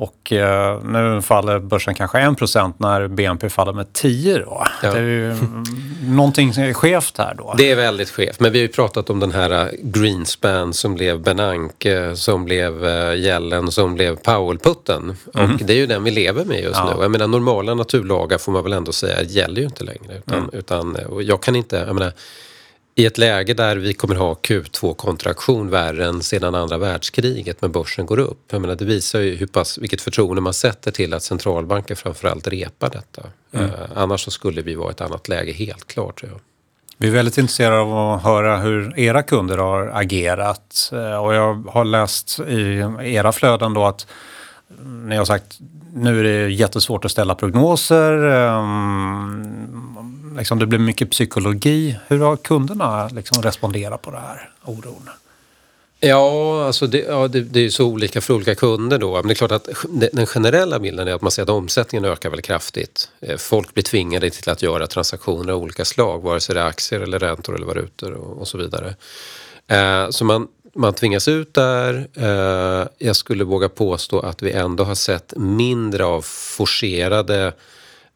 och eh, nu faller börsen kanske 1% när BNP faller med 10 då. Ja. Det är ju någonting som är skevt här då. Det är väldigt skevt. Men vi har ju pratat om den här eh, Greenspan som blev Bernanke, som blev eh, Yellen, som blev Powell-putten. Mm. Och det är ju den vi lever med just ja. nu. Jag menar normala naturlagar får man väl ändå säga gäller ju inte längre. Utan, mm. utan och jag kan inte, jag menar i ett läge där vi kommer ha Q2-kontraktion värre än sedan andra världskriget när börsen går upp. Jag menar, det visar ju hur pass, vilket förtroende man sätter till att centralbanker framförallt repar detta. Mm. Uh, annars så skulle vi vara i ett annat läge helt klart. Ja. Vi är väldigt intresserade av att höra hur era kunder har agerat. Uh, och jag har läst i era flöden då att ni har sagt nu är det jättesvårt att ställa prognoser. Liksom, det blir mycket psykologi. Hur har kunderna liksom responderat på det här oron? Ja, alltså det, ja, det, det är ju så olika för olika kunder då. Men det är klart att den generella bilden är att man ser att omsättningen ökar väldigt kraftigt. Eh, folk blir tvingade till att göra transaktioner av olika slag, vare sig det är aktier eller räntor eller valutor och, och så vidare. Eh, så man, man tvingas ut där. Eh, jag skulle våga påstå att vi ändå har sett mindre av forcerade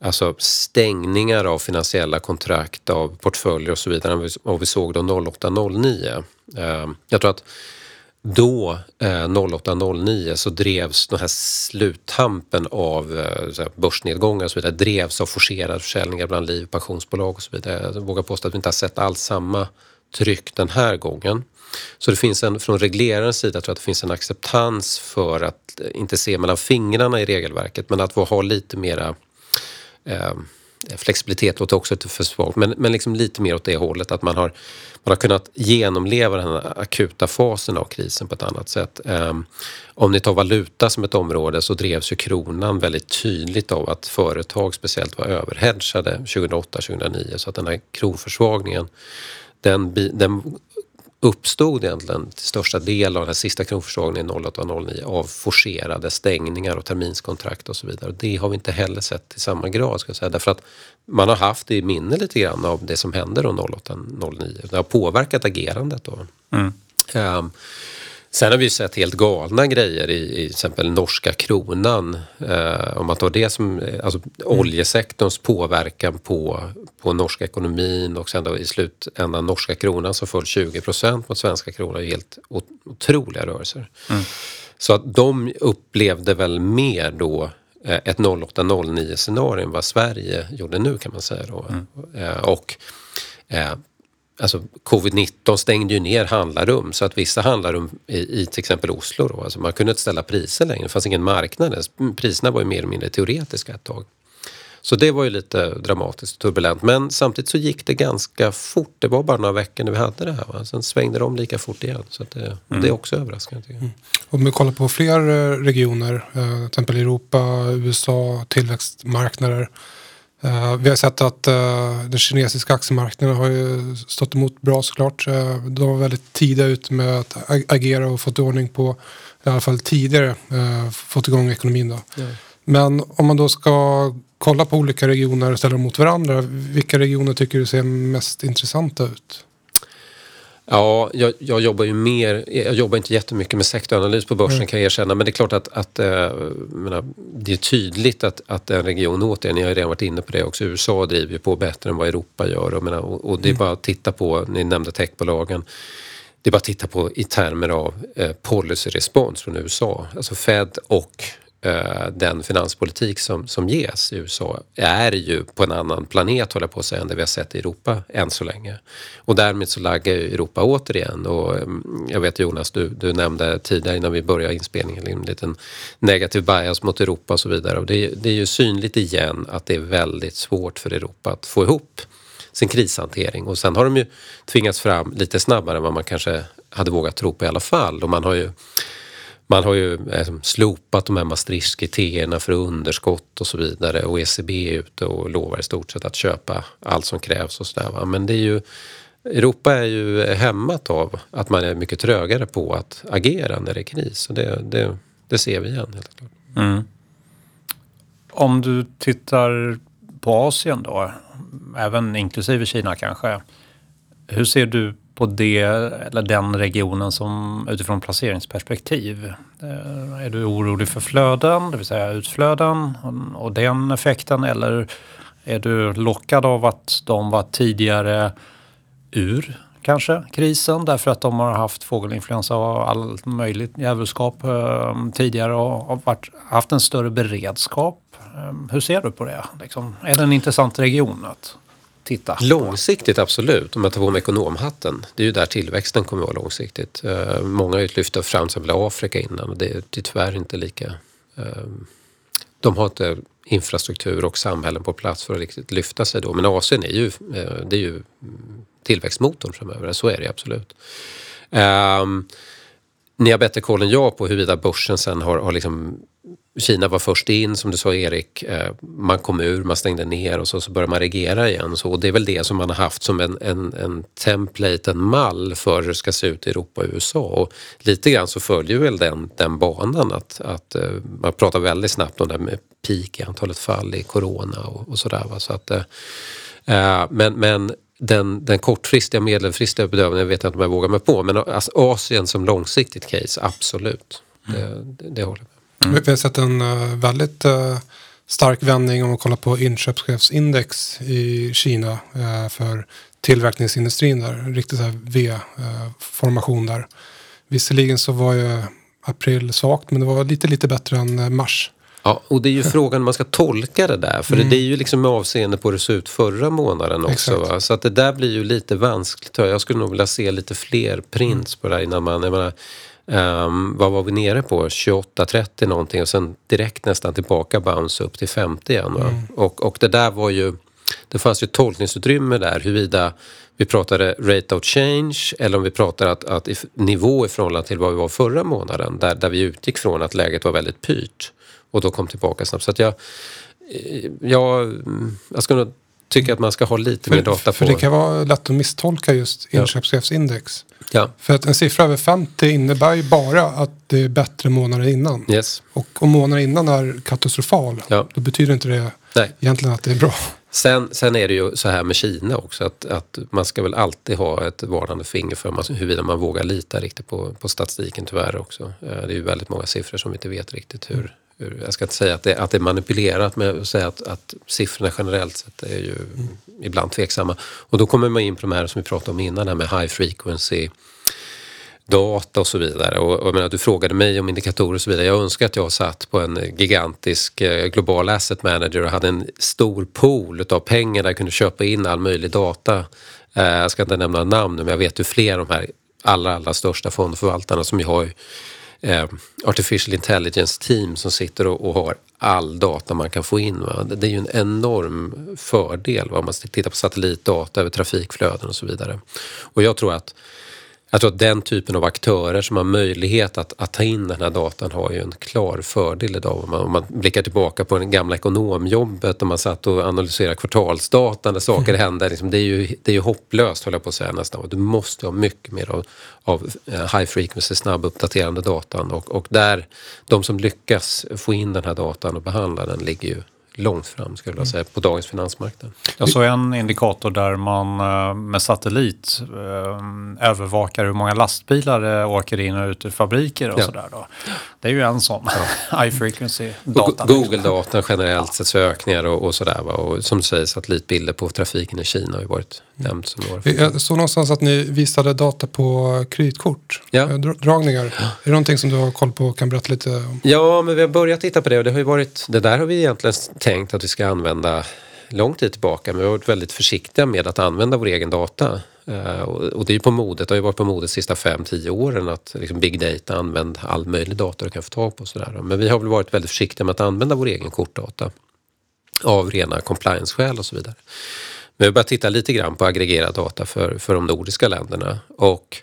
alltså stängningar av finansiella kontrakt, av portföljer och så vidare än vad vi såg då 08-09. Ehm, jag tror att då, eh, 08-09, så drevs den här sluttampen av eh, börsnedgångar och så vidare, drevs av forcerade försäljningar bland liv, pensionsbolag och så vidare. Jag vågar påstå att vi inte har sett alls samma tryck den här gången. Så det finns en, från reglerarens sida tror jag att det finns en acceptans för att eh, inte se mellan fingrarna i regelverket men att ha lite mera eh, flexibilitet låter också lite för svagt, men, men liksom lite mer åt det hållet att man har, man har kunnat genomleva den akuta fasen av krisen på ett annat sätt. Um, om ni tar valuta som ett område så drevs ju kronan väldigt tydligt av att företag speciellt var överhedgade 2008-2009 så att den här kronförsvagningen den, den uppstod egentligen till största del av den här sista kronförsvagningen 08-09 av forcerade stängningar och terminskontrakt och så vidare. Det har vi inte heller sett i samma grad ska jag säga därför att man har haft i minne lite grann av det som hände då 08-09. Det har påverkat agerandet då. Mm. Um, Sen har vi sett helt galna grejer i, i till exempel norska kronan. Eh, om man tar det som alltså, mm. oljesektorns påverkan på, på norska ekonomin och sen då i slutändan norska kronan som föll 20 procent mot svenska kronan. Helt otroliga rörelser. Mm. Så att de upplevde väl mer då eh, ett 08-09 scenario än vad Sverige gjorde nu kan man säga. Då. Mm. Eh, och eh, Alltså covid-19 stängde ju ner handlarrum så att vissa handlarrum i, i till exempel Oslo då, alltså man kunde inte ställa priser längre. Det fanns ingen marknad. Priserna var ju mer eller mindre teoretiska ett tag. Så det var ju lite dramatiskt och turbulent. Men samtidigt så gick det ganska fort. Det var bara några veckor när vi hade det här. Va? Sen svängde de lika fort igen. Så det, mm. det är också överraskande. Mm. Om vi kollar på fler eh, regioner, eh, till exempel Europa, USA, tillväxtmarknader. Uh, vi har sett att uh, den kinesiska aktiemarknaden har ju stått emot bra såklart. Uh, de var väldigt tidiga ut med att agera och fått ordning på, i alla fall tidigare, fått igång ekonomin. Då. Ja. Men om man då ska kolla på olika regioner och ställa dem mot varandra, vilka regioner tycker du ser mest intressanta ut? Ja, jag, jag, jobbar ju mer, jag jobbar inte jättemycket med sektoranalys på börsen mm. kan jag erkänna. Men det är klart att, att äh, menar, det är tydligt att, att en region återigen, ni har redan varit inne på det också, USA driver ju på bättre än vad Europa gör. Och, menar, och, och det är mm. bara att titta på, ni nämnde techbolagen, det är bara att titta på i termer av eh, policyrespons från USA. Alltså Fed och Eh, den finanspolitik som, som ges i USA är ju på en annan planet, håller på att säga, än det vi har sett i Europa än så länge. Och därmed så laggar ju Europa återigen. Och mm, jag vet Jonas, du, du nämnde tidigare innan vi började inspelningen liksom en liten negativ bias mot Europa och så vidare. Och det, det är ju synligt igen att det är väldigt svårt för Europa att få ihop sin krishantering. Och sen har de ju tvingats fram lite snabbare än vad man kanske hade vågat tro på i alla fall. Och man har ju man har ju liksom slopat de här Maastricht-kriterierna för underskott och så vidare och ECB är ute och lovar i stort sett att köpa allt som krävs och sådär. Men det är ju, Europa är ju hämmat av att man är mycket trögare på att agera när det är kris. Och det, det, det ser vi igen helt klart. Mm. Om du tittar på Asien då, även inklusive Kina kanske. Hur ser du på det, eller den regionen som utifrån placeringsperspektiv. Eh, är du orolig för flöden, det vill säga utflöden och den effekten eller är du lockad av att de var tidigare ur kanske krisen därför att de har haft fågelinfluensa och allt möjligt djävulskap eh, tidigare och varit, haft en större beredskap. Eh, hur ser du på det? Liksom, är det en intressant region att titta Långsiktigt absolut, om jag tar på mig ekonomhatten. Det är ju där tillväxten kommer att vara långsiktigt. Eh, många har ju lyft fram till exempel Afrika innan och det, det är tyvärr inte lika... Eh, de har inte infrastruktur och samhällen på plats för att riktigt lyfta sig då. Men Asien är ju, eh, det är ju tillväxtmotorn framöver, så är det absolut. Ehm, um, ni har bättre koll än jag på huruvida börsen sen har, har liksom Kina var först in, som du sa Erik. Eh, man kom ur, man stängde ner och så, så började man reagera igen. Så, det är väl det som man har haft som en, en, en template, en mall för hur det ska se ut i Europa och USA. Och lite grann så följer väl den, den banan att, att eh, man pratar väldigt snabbt om det med peak i antalet fall i corona och, och sådär. Så att, äh, men, men den, den kortfristiga, medelfristiga bedömningen vet jag inte om jag vågar mig på. Men alltså, Asien som långsiktigt case, absolut. Mm. Det, det, det håller jag med. Mm. Vi har sett en uh, väldigt uh, stark vändning om man kollar på inköpschefsindex i Kina uh, för tillverkningsindustrin där. En riktig V-formation där. Visserligen så var ju april svagt men det var lite, lite bättre än mars. Ja, och det är ju frågan hur man ska tolka det där. För mm. det är ju liksom med avseende på hur det såg ut förra månaden också. Så att det där blir ju lite vanskligt. Jag skulle nog vilja se lite fler prints på det här innan man... Jag menar, Um, vad var vi nere på? 28-30 någonting och sen direkt nästan tillbaka bounce upp till 50 igen. Mm. Och, och det där var ju, det fanns ju tolkningsutrymme där huruvida vi pratade rate of change eller om vi pratar att, att nivå i förhållande till vad vi var förra månaden där, där vi utgick från att läget var väldigt pyrt och då kom tillbaka snabbt. Så att jag, eh, jag, jag ska tycka att man ska ha lite för, mer data på... För det kan vara lätt att misstolka just inköpschefsindex. Ja. För att en siffra över 50 innebär ju bara att det är bättre månader innan. Yes. Och om månaden innan är katastrofal, ja. då betyder inte det Nej. egentligen att det är bra. Sen, sen är det ju så här med Kina också att, att man ska väl alltid ha ett varnande finger för man, huruvida man vågar lita riktigt på, på statistiken tyvärr också. Eh, det är ju väldigt många siffror som vi inte vet riktigt hur jag ska inte säga att det, att det är manipulerat men att säga att, att siffrorna generellt sett är ju mm. ibland tveksamma. Och då kommer man in på de här som vi pratade om innan, här med high frequency data och så vidare. Och, och jag menar, du frågade mig om indikatorer och så vidare. Jag önskar att jag satt på en gigantisk eh, global asset manager och hade en stor pool av pengar där jag kunde köpa in all möjlig data Eh, jag ska inte nämna namn nu, men jag vet ju fler av de här allra, allra största fondförvaltarna som ju har eh, artificial intelligence team som sitter och, och, har all data man kan få in. Va? Det är ju en enorm fördel om man tittar på satellitdata över trafikflöden och så vidare. Och jag tror att jag tror att den typen av aktörer som har möjlighet att, att ta in den här datan har ju en klar fördel idag. Om man, om man blickar tillbaka på det gamla ekonomjobbet och man satt och analyserade kvartalsdata när saker mm. hände. Liksom, det, är ju, det är ju hopplöst, håller jag på att säga nästan. Du måste ha mycket mer av, av eh, high frequency, snabb uppdaterande datan. Och, och där, de som lyckas få in den här datan och behandla den ligger ju långt fram skulle jag säga på dagens finansmarknad. Jag såg en indikator där man eh, med satellit eh, övervakar hur många lastbilar det åker in och ut ur fabriker och ja. sådär. Det är ju en sån ja. high frequency data. Google-data generellt sett ökningar och, och sådär. Och som du säger satellitbilder på trafiken i Kina har ju varit nämnt som några. Jag såg någonstans att ni visade data på kreditkort, ja. Eh, dragningar. Är det någonting som du har koll på och kan berätta lite om? Ja, men vi har börjat titta på det och det har ju varit, det där har vi egentligen tänkt att vi ska använda lång tid tillbaka. Men vi har varit väldigt försiktiga med att använda vår egen data. Uh, och det är på modet, det har ju varit på modet de sista 5-10 åren att liksom big data använder all möjlig data du kan få tag på. Sådär. Men vi har väl varit väldigt försiktiga med att använda vår egen kortdata av rena compliance-skäl och så vidare. Men vi börjar titta lite grann på aggregerad data för, för de nordiska länderna. Och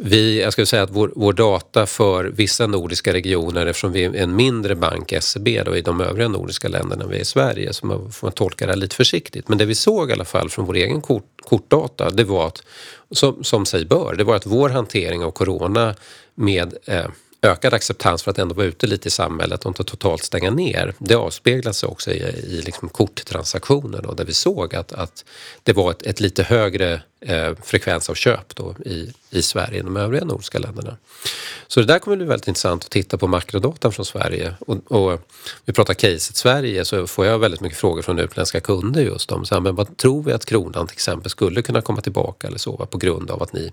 vi, jag skulle säga att vår, vår, data för vissa nordiska regioner, eftersom vi är en mindre bank, SEB, då, i de övriga nordiska länderna, vi är i Sverige, så man får tolka det här lite försiktigt. Men det vi såg i alla fall från vår egen kort, kortdata, det var att, som, som sig bör, det var att vår hantering av corona med eh, ökad acceptans för att ändå vara ute lite i samhället och inte totalt stänga ner. Det avspeglar sig också i, i liksom korttransaktioner då, där vi såg att, att det var ett, ett lite högre eh, frekvens av köp då i, i Sverige än de övriga nordiska länderna. Så det där kommer bli väldigt intressant att titta på makrodatan från Sverige. Och, och vi pratar caset Sverige så får jag väldigt mycket frågor från utländska kunder just om så här, men vad tror vi att kronan till exempel skulle kunna komma tillbaka eller så på grund av att ni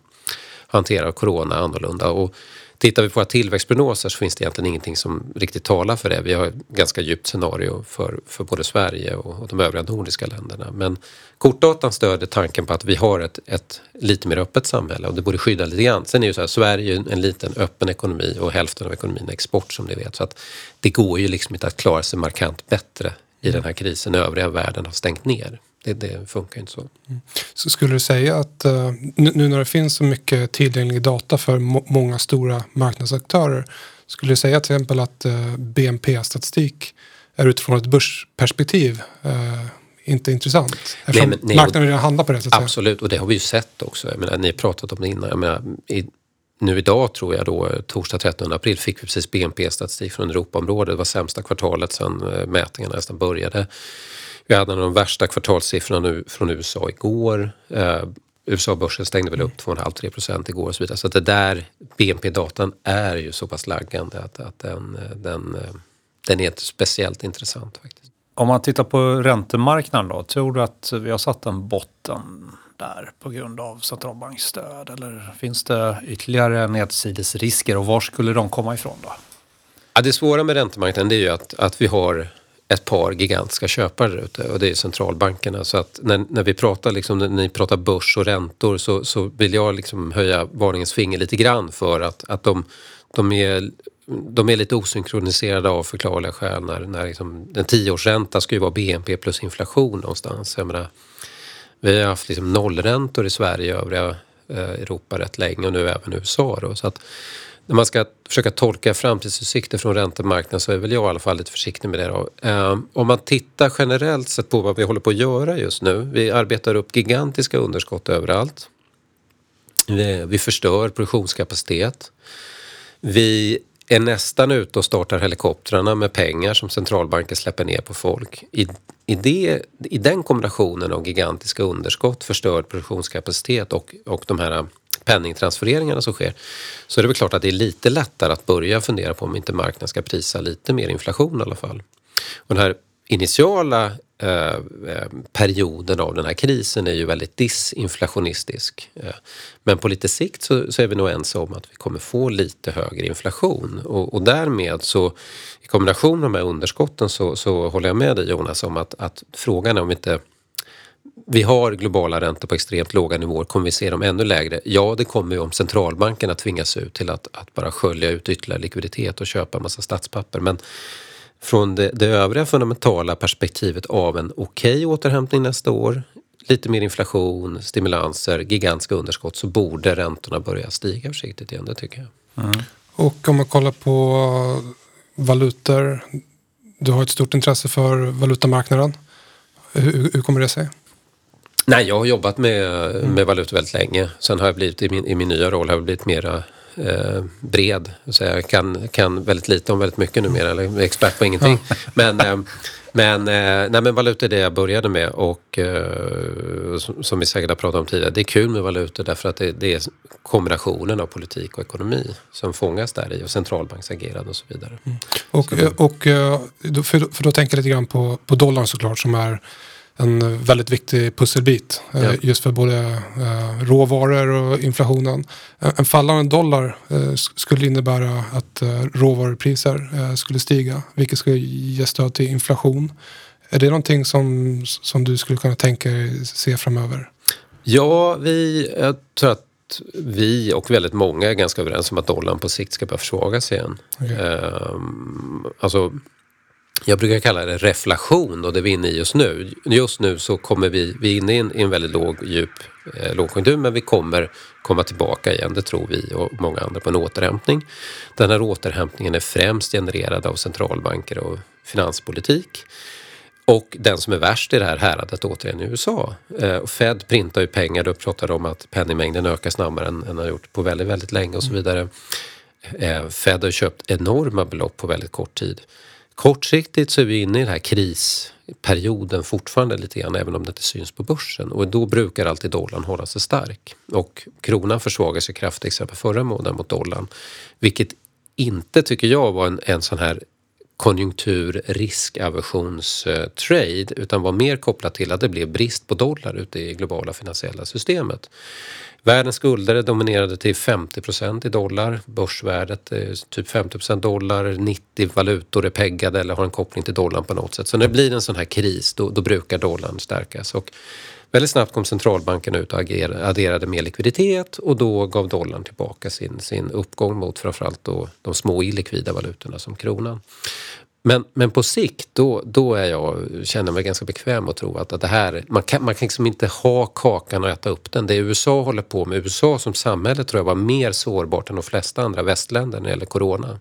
hanterar corona annorlunda. Och Tittar vi på våra tillväxtprognoser så finns det egentligen ingenting som riktigt talar för det. Vi har ett ganska djupt scenario för, för både Sverige och, och de övriga nordiska länderna. Men kortdatan stöder tanken på att vi har ett, ett lite mer öppet samhälle och det borde skydda lite grann. Sen är ju så här, Sverige en liten öppen ekonomi och hälften av ekonomin är export som ni vet. Så att det går ju liksom inte att klara sig markant bättre i den här krisen. Övriga världen har stängt ner. Det, det funkar inte så. Mm. Så skulle du säga att uh, nu när det finns så mycket tillgänglig data för må många stora marknadsaktörer. Skulle du säga till exempel att uh, eh, BNP-statistik är utifrån ett börsperspektiv uh, inte intressant? Eftersom nej, nej, marknaden redan handlar på det sättet. Absolut, och det har vi ju sett också. Jag menar, ni har pratat om det innan. Jag menar, i, nu idag tror jag då, torsdag 13 april, fick vi precis BNP-statistik från Europaområdet. Det var sämsta kvartalet sedan mätningarna nästan började. Vi hade de värsta kvartalssiffrorna nu från USA igår. Eh, USA-börsen stängde väl upp 2,5-3 procent igår och så vidare. Så att det där BNP-datan är ju så pass laggande att, att den, den, den är inte speciellt intressant faktiskt. Om man tittar på räntemarknaden då, tror du att vi har satt en botten där på grund av centralbanksstöd eller finns det ytterligare nedsidesrisker och var skulle de komma ifrån då? Ja, det svåra med räntemarknaden är ju att, att vi har ett par gigantiska köpare där ute och det är centralbankerna. Så att när, när vi pratar, liksom, när ni pratar börs och räntor så, så vill jag liksom höja varningens finger lite grann för att, att de, de är de är lite osynkroniserade av förklarliga skäl. När, när liksom, en tioårsränta ska ju vara BNP plus inflation någonstans. Jag menar, vi har haft liksom nollräntor i Sverige och övriga eh, Europa rätt länge och nu även USA. Då, så att när man ska försöka tolka framtidsutsikter från räntemarknaden så är väl jag i alla fall lite försiktig med det. Då. Ehm, om man tittar generellt sett på vad vi håller på att göra just nu. Vi arbetar upp gigantiska underskott överallt. Vi, vi förstör produktionskapacitet. Vi är nästan ute och startar helikoptrarna med pengar som centralbanker släpper ner på folk. I, i, det, i den kombinationen av gigantiska underskott, förstörd produktionskapacitet och, och de här penningtransfereringarna som sker så är det väl klart att det är lite lättare att börja fundera på om inte marknaden ska prisa lite mer inflation i alla fall. Och den här initiala eh, eh, perioden av den här krisen är ju väldigt disinflationistisk. Eh, men på lite sikt så, så, är vi nog ense om att vi kommer få lite högre inflation och, och därmed så i kombination med de här underskotten så, så håller jag med dig Jonas om att, att frågan är om inte vi har globala räntor på extremt låga nivåer. Kommer vi se dem ännu lägre? Ja, det kommer ju om centralbankerna tvingas ut till att, att bara skölja ut ytterligare likviditet och köpa massa statspapper. Men från det, det övriga fundamentala perspektivet av en okej okay återhämtning nästa år, lite mer inflation, stimulanser, gigantiska underskott så borde räntorna börja stiga försiktigt igen, det tycker jag. Mm. Och om man kollar på valutor, du har ett stort intresse för valutamarknaden. Hur, hur kommer det sig? Nej, jag har jobbat med, med valutor väldigt länge. Sen har jag blivit i min, i min nya roll har jag blivit mera eh, bred. Så jag kan, kan väldigt lite om väldigt mycket numera, eller är expert på ingenting. Men, eh, men, eh, nej, men valutor är det jag började med och eh, som, som vi säkert har pratat om tidigare, det är kul med valutor därför att det, det är kombinationen av politik och ekonomi som fångas där i och centralbanksagerande och så vidare. Mm. Och, så. och, eh, för, för då tänker jag lite grann på, på dollarn såklart som är en väldigt viktig pusselbit. Eh, ja. Just för både eh, råvaror och inflationen. En fallande dollar eh, skulle innebära att råvarupriser skulle stiga. Vilket skulle ge stöd till inflation. Är det någonting som, som du skulle kunna tänka dig se framöver? Ja, vi, jag tror att vi och väldigt många är ganska överens om att dollarn på sikt ska börja försvagas igen. Okay. Um, alltså jag brukar kalla det reflation och det är vi inne i just nu. Just nu så kommer vi, vi är inne i en, i en väldigt låg, djup eh, lågkonjunktur men vi kommer komma tillbaka igen, det tror vi och många andra på en återhämtning. Den här återhämtningen är främst genererad av centralbanker och finanspolitik. Och den som är värst i det här häradet återigen i USA. Eh, Fed printar ju pengar, du pratade om att penningmängden ökar snabbare än den har gjort på väldigt, väldigt länge och så vidare. Eh, Fed har köpt enorma belopp på väldigt kort tid. Kortsiktigt så är vi inne i den här krisperioden fortfarande lite grann, även om det inte syns på börsen. Och då brukar alltid dollarn hålla sig stark. Och kronan försvagar sig kraftigt, exempel förra månaden mot dollarn. Vilket inte, tycker jag, var en, en sån här konjunkturriskaversionstrade utan var mer kopplat till att det blev brist på dollar ute i globala finansiella systemet. Världens skulder är dominerade till 50 procent i dollar. Börsvärdet är typ 50 procent dollar. 90 valutor är peggade eller har en koppling till dollarn på något sätt. Så när det blir en sån här kris då, då brukar dollarn stärkas. Och väldigt snabbt kom centralbanken ut och adderade mer likviditet och då gav dollarn tillbaka sin, sin uppgång mot framförallt då de små illikvida valutorna som kronan. Men, men på sikt då, då är jag, känner mig ganska bekväm att tro att, det här, man kan, man kan liksom inte ha kakan och äta upp den. Det USA håller på med, USA som samhälle tror jag var mer sårbart än de flesta andra västländer när det gäller corona.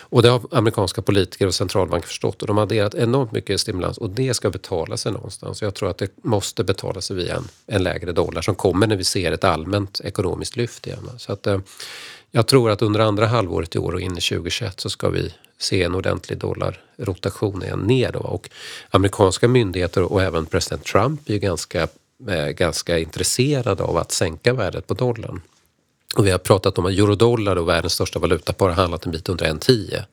Och det har amerikanska politiker och centralbanker förstått och de har adderat enormt mycket stimulans och det ska betala sig någonstans. Jag tror att det måste betala sig via en, en lägre dollar som kommer när vi ser ett allmänt ekonomiskt lyft igen. Så att, eh, jag tror att under andra halvåret i år och in i 2021 så ska vi se en ordentlig dollarrotation igen ner då. Och amerikanska myndigheter och även president Trump är ju ganska, eh, ganska intresserade av att sänka värdet på dollarn. Och vi har pratat om att eurodollar och världens största valutapar har handlat en bit under 1,10.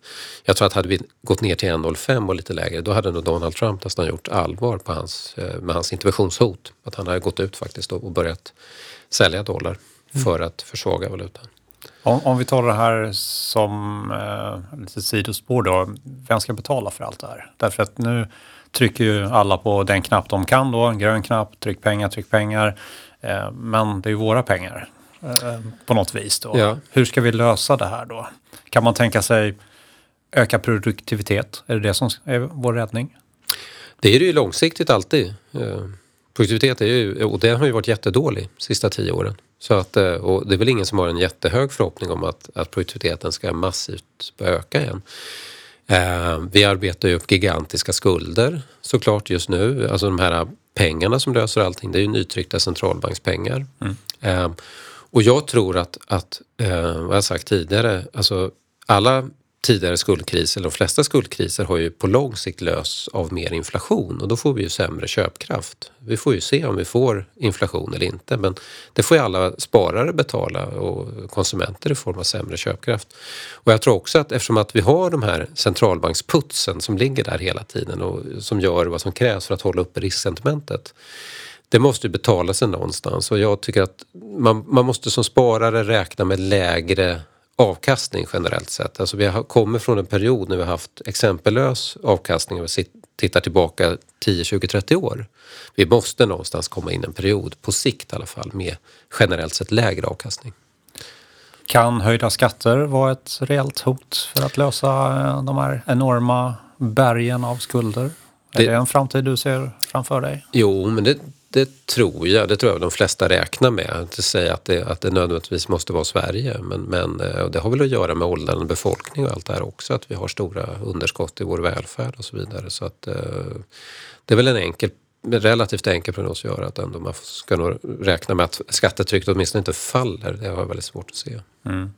Jag tror att hade vi gått ner till 1,05 och lite lägre då hade nog Donald Trump nästan gjort allvar på hans, eh, med hans interventionshot. Att han hade gått ut faktiskt och börjat sälja dollar för att försvaga valutan. Om, om, vi tar det här som eh, lite sidospår då, vem ska betala för allt det här? Därför att nu trycker ju alla på den knapp de kan då, en grön knapp, tryck pengar, tryck pengar. Eh, men det är ju våra pengar eh, på något vis då. Ja. Hur ska vi lösa det här då? Kan man tänka sig öka produktivitet? Är det det som är vår räddning? Det är det ju långsiktigt alltid. Eh, produktivitet är ju, och det har ju varit jättedålig de sista tio åren. Så att, eh, och det är väl ingen som har en jättehög förhoppning om att, att produktiviteten ska massivt börja öka igen. Eh, vi arbetar ju upp gigantiska skulder såklart just nu. Alltså de här pengarna som löser allting, det är ju nytryckta centralbankspengar. Mm. Eh, och jag tror att, att eh, vad jag sagt tidigare, alltså alla tidigare skuldkriser, eller de flesta skuldkriser har ju på lång sikt lösts av mer inflation och då får vi ju sämre köpkraft. Vi får ju se om vi får inflation eller inte men det får ju alla sparare betala och konsumenter i form av sämre köpkraft. Och jag tror också att eftersom att vi har de här centralbanksputsen som ligger där hela tiden och som gör vad som krävs för att hålla uppe risksentimentet det måste ju betala sig någonstans och jag tycker att man, man måste som sparare räkna med lägre avkastning generellt sett. Alltså vi har kommit från en period när vi har haft exempellös avkastning över tittar tillbaka 10, 20, 30 år. Vi måste någonstans komma in en period, på sikt i alla fall, med generellt sett lägre avkastning. Kan höjda skatter vara ett reellt hot för att lösa eh, de här enorma bergen av skulder? Är Det- det en framtid du ser framför dig? Jo, men det, det tror jag. Det tror jag de flesta räknar med. Inte säga att det, att det nödvändigtvis måste vara Sverige. Men, men eh, och det har väl att göra med åldrande befolkning och allt det här också. Att vi har stora underskott i vår välfärd och så vidare. Så att, eh, det är väl en enkel, en relativt enkel prognos att göra. Att ändå man ska nog räkna med att skattetrycket åtminstone inte faller. Det har jag väldigt svårt att se. Mm.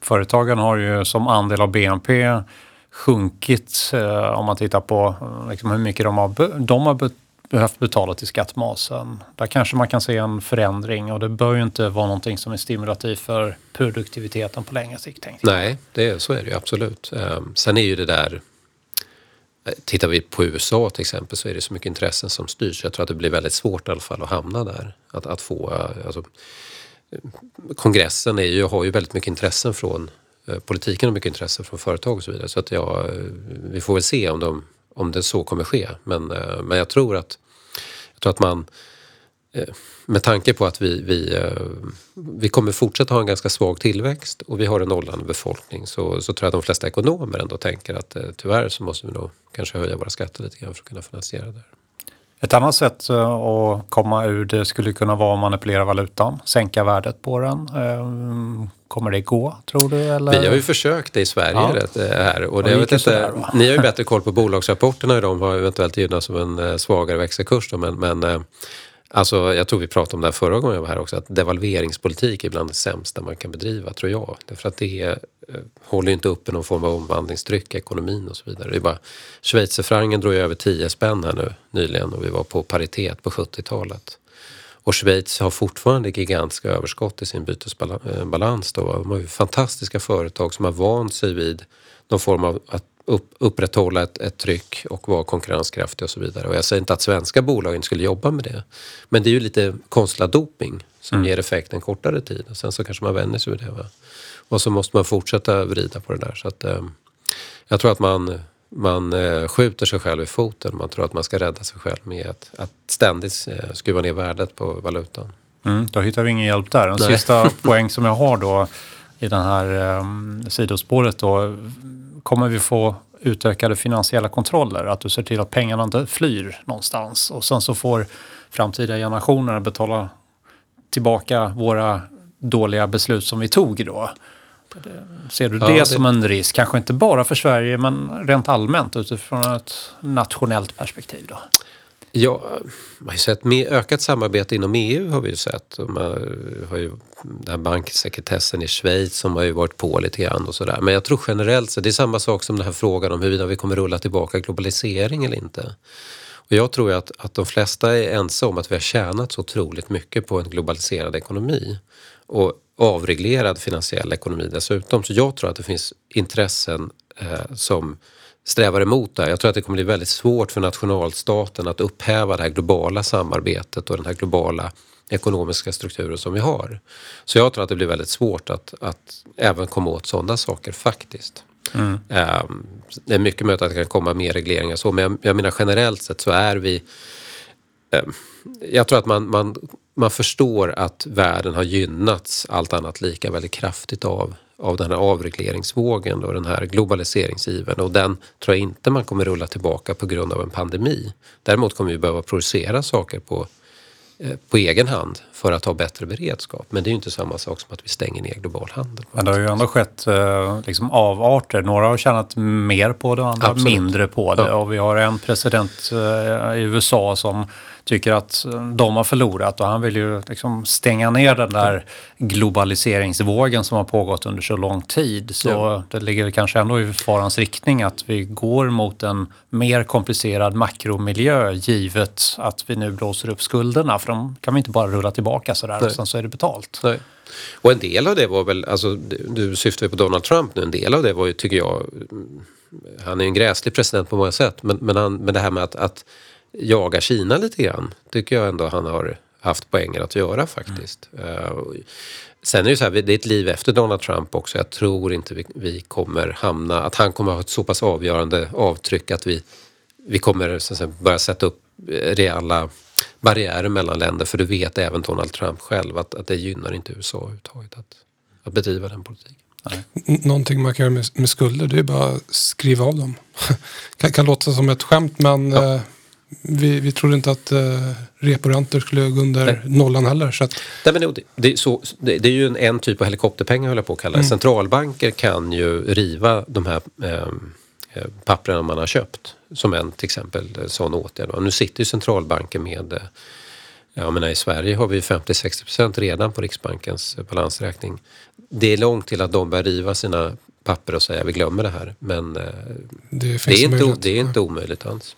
Företagen har ju som andel av BNP sjunkit eh, om man tittar på liksom hur mycket de har, de har behövt betala till skattmasen. Där kanske man kan se en förändring och det bör ju inte vara någonting som är stimulativt för produktiviteten på längre sikt. Tänkte jag. Nej, det, så är det ju absolut. Ehm, sen är ju det där... Tittar vi på USA till exempel så är det så mycket intressen som styrs. Jag tror att det blir väldigt svårt i alla fall att hamna där. Att, att få... Eh, alltså, eh, kongressen är ju, har ju väldigt mycket intressen från eh, politiken och mycket intresse från företag och så vidare. Så att ja, vi får väl se om, de, om det så kommer ske. Men, eh, men jag tror att, jag tror att man eh, med tanke på att vi, vi, eh, vi kommer fortsätta ha en ganska svag tillväxt och vi har en åldrande befolkning så, så tror jag att de flesta ekonomer ändå tänker att tyvärr så måste vi nog kanske höja våra skatter lite grann för att kunna finansiera det. här. Ett annat sätt eh, att komma ur det skulle kunna vara att manipulera valutan, sänka värdet på den. Eh, Kommer det gå, tror du? Eller? Vi har ju försökt det i Sverige Ja. rätt, här och det, det vet inte, va? ni har ju bättre koll på bolagsrapporterna hur de har eventuellt gynnats av en eh, svagare växelkurs då, men, men Alltså, jag tror vi pratade om det här förra gången jag var här också, att devalveringspolitik är bland det sämsta man kan bedriva, tror jag. Därför att det är, eh, håller ju inte uppe någon form av omvandlingstryck i ekonomin och så vidare. Det är bara, Schweizerfrancen drog ju över 10 spänn här nu nyligen och vi var på paritet på 70-talet. Och Schweiz har fortfarande gigantiska överskott i sin bytesbalans. Eh, då. De har ju fantastiska företag som har vant sig vid någon form av att upp, upprätthålla ett, ett tryck och vara konkurrenskraftiga och så vidare. Och jag säger inte att svenska bolag inte skulle jobba med det. Men det är ju lite konstlad doping som ger effekt en kortare tid. Och sen så kanske man vänjer sig vid det. Va? Och så måste man fortsätta vrida på det där. Så att, eh, jag tror att man, man eh, skjuter sig själv i foten. Man tror att man ska rädda sig själv med att, att ständigt eh, skruva ner värdet på valutan. Mm, då hittar vi ingen hjälp där. En sista poäng som jag har då i det här um, sidospåret då. Kommer vi få utökade finansiella kontroller? Att du ser till att pengarna inte flyr någonstans och sen så får framtida generationer betala tillbaka våra dåliga beslut som vi tog då. Ser du Ja, det, det- som en risk? Kanske inte bara för Sverige men rent allmänt utifrån ett nationellt perspektiv då? Ja, man har ju sett med ökat samarbete inom EU har vi ju sett. Man har ju den här banksekretessen i Schweiz som har ju varit på lite grann och sådär. Men jag tror generellt så det är samma sak som den här frågan om huruvida vi kommer rulla tillbaka globalisering eller inte. Och jag tror ju att, att de flesta är ense om att vi har tjänat så otroligt mycket på en globaliserad ekonomi och avreglerad finansiell ekonomi dessutom. Så jag tror att det finns intressen eh, som strävar emot det här. Jag tror att det kommer bli väldigt svårt för nationalstaten att upphäva det här globala samarbetet och den här globala ekonomiska strukturen som vi har. Så jag tror att det blir väldigt svårt att, att även komma åt sådana saker faktiskt. Ehm, det är mycket möjligt att det kan komma mer regleringar så, men jag, jag menar generellt sett så är vi Ehm, jag tror att man, man, man förstår att världen har gynnats allt annat lika väldigt kraftigt av, av den här avregleringsvågen och den här globaliseringsivern och den tror jag inte man kommer rulla tillbaka på grund av en pandemi. Däremot kommer vi behöva producera saker på, på egen hand för att ha bättre beredskap. Men det är ju inte samma sak som att vi stänger ner global handel. Men det har ju ändå skett eh, liksom avarter. Några har tjänat mer på det, andra Absolut. mindre på det. Ja. Och vi har en president eh, i USA som tycker att eh, de har förlorat och han vill ju liksom stänga ner den där globaliseringsvågen som har pågått under så lång tid. Så Ja. det ligger kanske ändå i farans riktning att vi går mot en mer komplicerad makromiljö givet att vi nu blåser upp skulderna. För de kan vi inte bara rulla tillbaka sådär och Nej. sen så är det betalt. Nej. Och en del av det var väl, alltså du- du syftar ju på Donald Trump nu, en del av det var ju, tycker jag, mm, han är ju en gräslig president på många sätt, men, men, han, men det här med att, att jaga Kina lite grann, tycker jag ändå han har haft poänger att göra faktiskt. Eh, och sen är det ju så här, det är ett liv efter Donald Trump också. Jag tror inte vi, vi kommer hamna, att han kommer ha ett så pass avgörande avtryck att vi vi kommer så att säga, börja sätta upp eh, reella barriärer mellan länder för du vet även Donald Trump själv att, att det gynnar inte USA överhuvudtaget att, att bedriva den politiken. Någonting man kan göra med, med skulder det är bara att skriva av dem. kan, kan låta som ett skämt men Ja. eh, vi, vi trodde inte att eh, reporäntor skulle gå under Nej. nollan heller. Så att, Nej, men det, det, är så, det, det är ju en, en typ av helikopterpengar höll jag på att kalla det. Centralbanker kan ju riva de här eh, eh, papperna man har köpt. Som en till exempel eh, sån åtgärd. Och nu sitter ju centralbanker med eh, Jag menar, I Sverige har vi 50-60% redan på Riksbankens eh, balansräkning. Det är långt till att de börjar riva sina papper och säga vi glömmer det här. Men det det, är inte, det är inte omöjligt alls.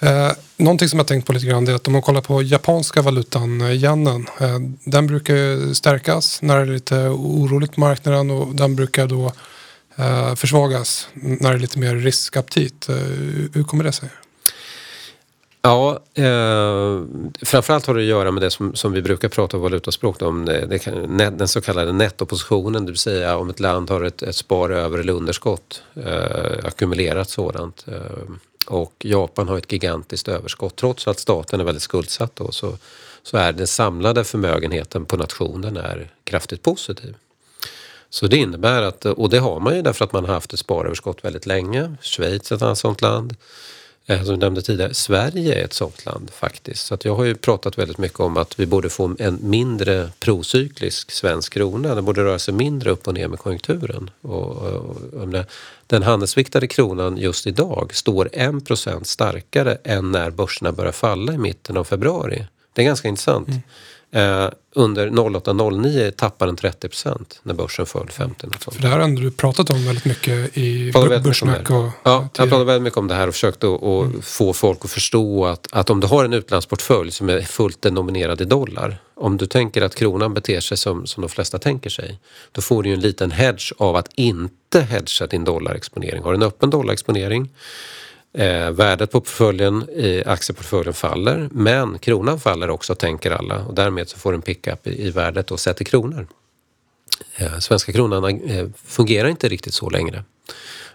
Eh, någonting som jag tänkt på lite grann det är att om man kollar på japanska valutan, eh, yenen. Eh, den brukar ju stärkas när det är lite oroligt på marknaden och den brukar då eh, försvagas när det är lite mer riskaptit. Eh, hur- hur kommer det sig? Ja, eh, framförallt har det att göra med det som, som vi brukar prata om valutaspråk om, det, det kan, net, den så kallade nettopositionen, det vill säga om ett land har ett, ett spar över eller underskott, eh, ackumulerat sådant. Eh, och Japan har ett gigantiskt överskott, trots att staten är väldigt skuldsatt då, så, så är den samlade förmögenheten på nationen är kraftigt positiv. Så det innebär att, och det har man ju därför att man har haft ett sparöverskott väldigt länge. Schweiz är ett annat sånt land. Eh, som vi nämnde tidigare, Sverige är ett sånt land faktiskt. Så att jag har ju pratat väldigt mycket om att vi borde få en mindre procyklisk svensk krona. Den borde röra sig mindre upp och ner med konjunkturen. Och, och, och den handelsviktade kronan just idag står 1% starkare än när börserna börjar falla i mitten av februari. Det är ganska intressant. Mm. Eh, under 08-09 tappade den 30% när börsen föll 50 något sånt. För det här har du pratat om väldigt mycket i Börssnack och Ja, jag pratade väldigt mycket om det här och försökte att att få folk att förstå att, att om du har en utlandsportfölj som är fullt denominerad i dollar. Om du tänker att kronan beter sig som, som de flesta tänker sig. Då får du ju en liten hedge av att inte hedga din dollarexponering. Har du en öppen dollarexponering Eh, värdet på portföljen, i aktieportföljen faller men kronan faller också tänker alla och därmed så får du en pickup i, i värdet och sätter kronor. Eh, svenska kronan eh, fungerar inte riktigt så längre.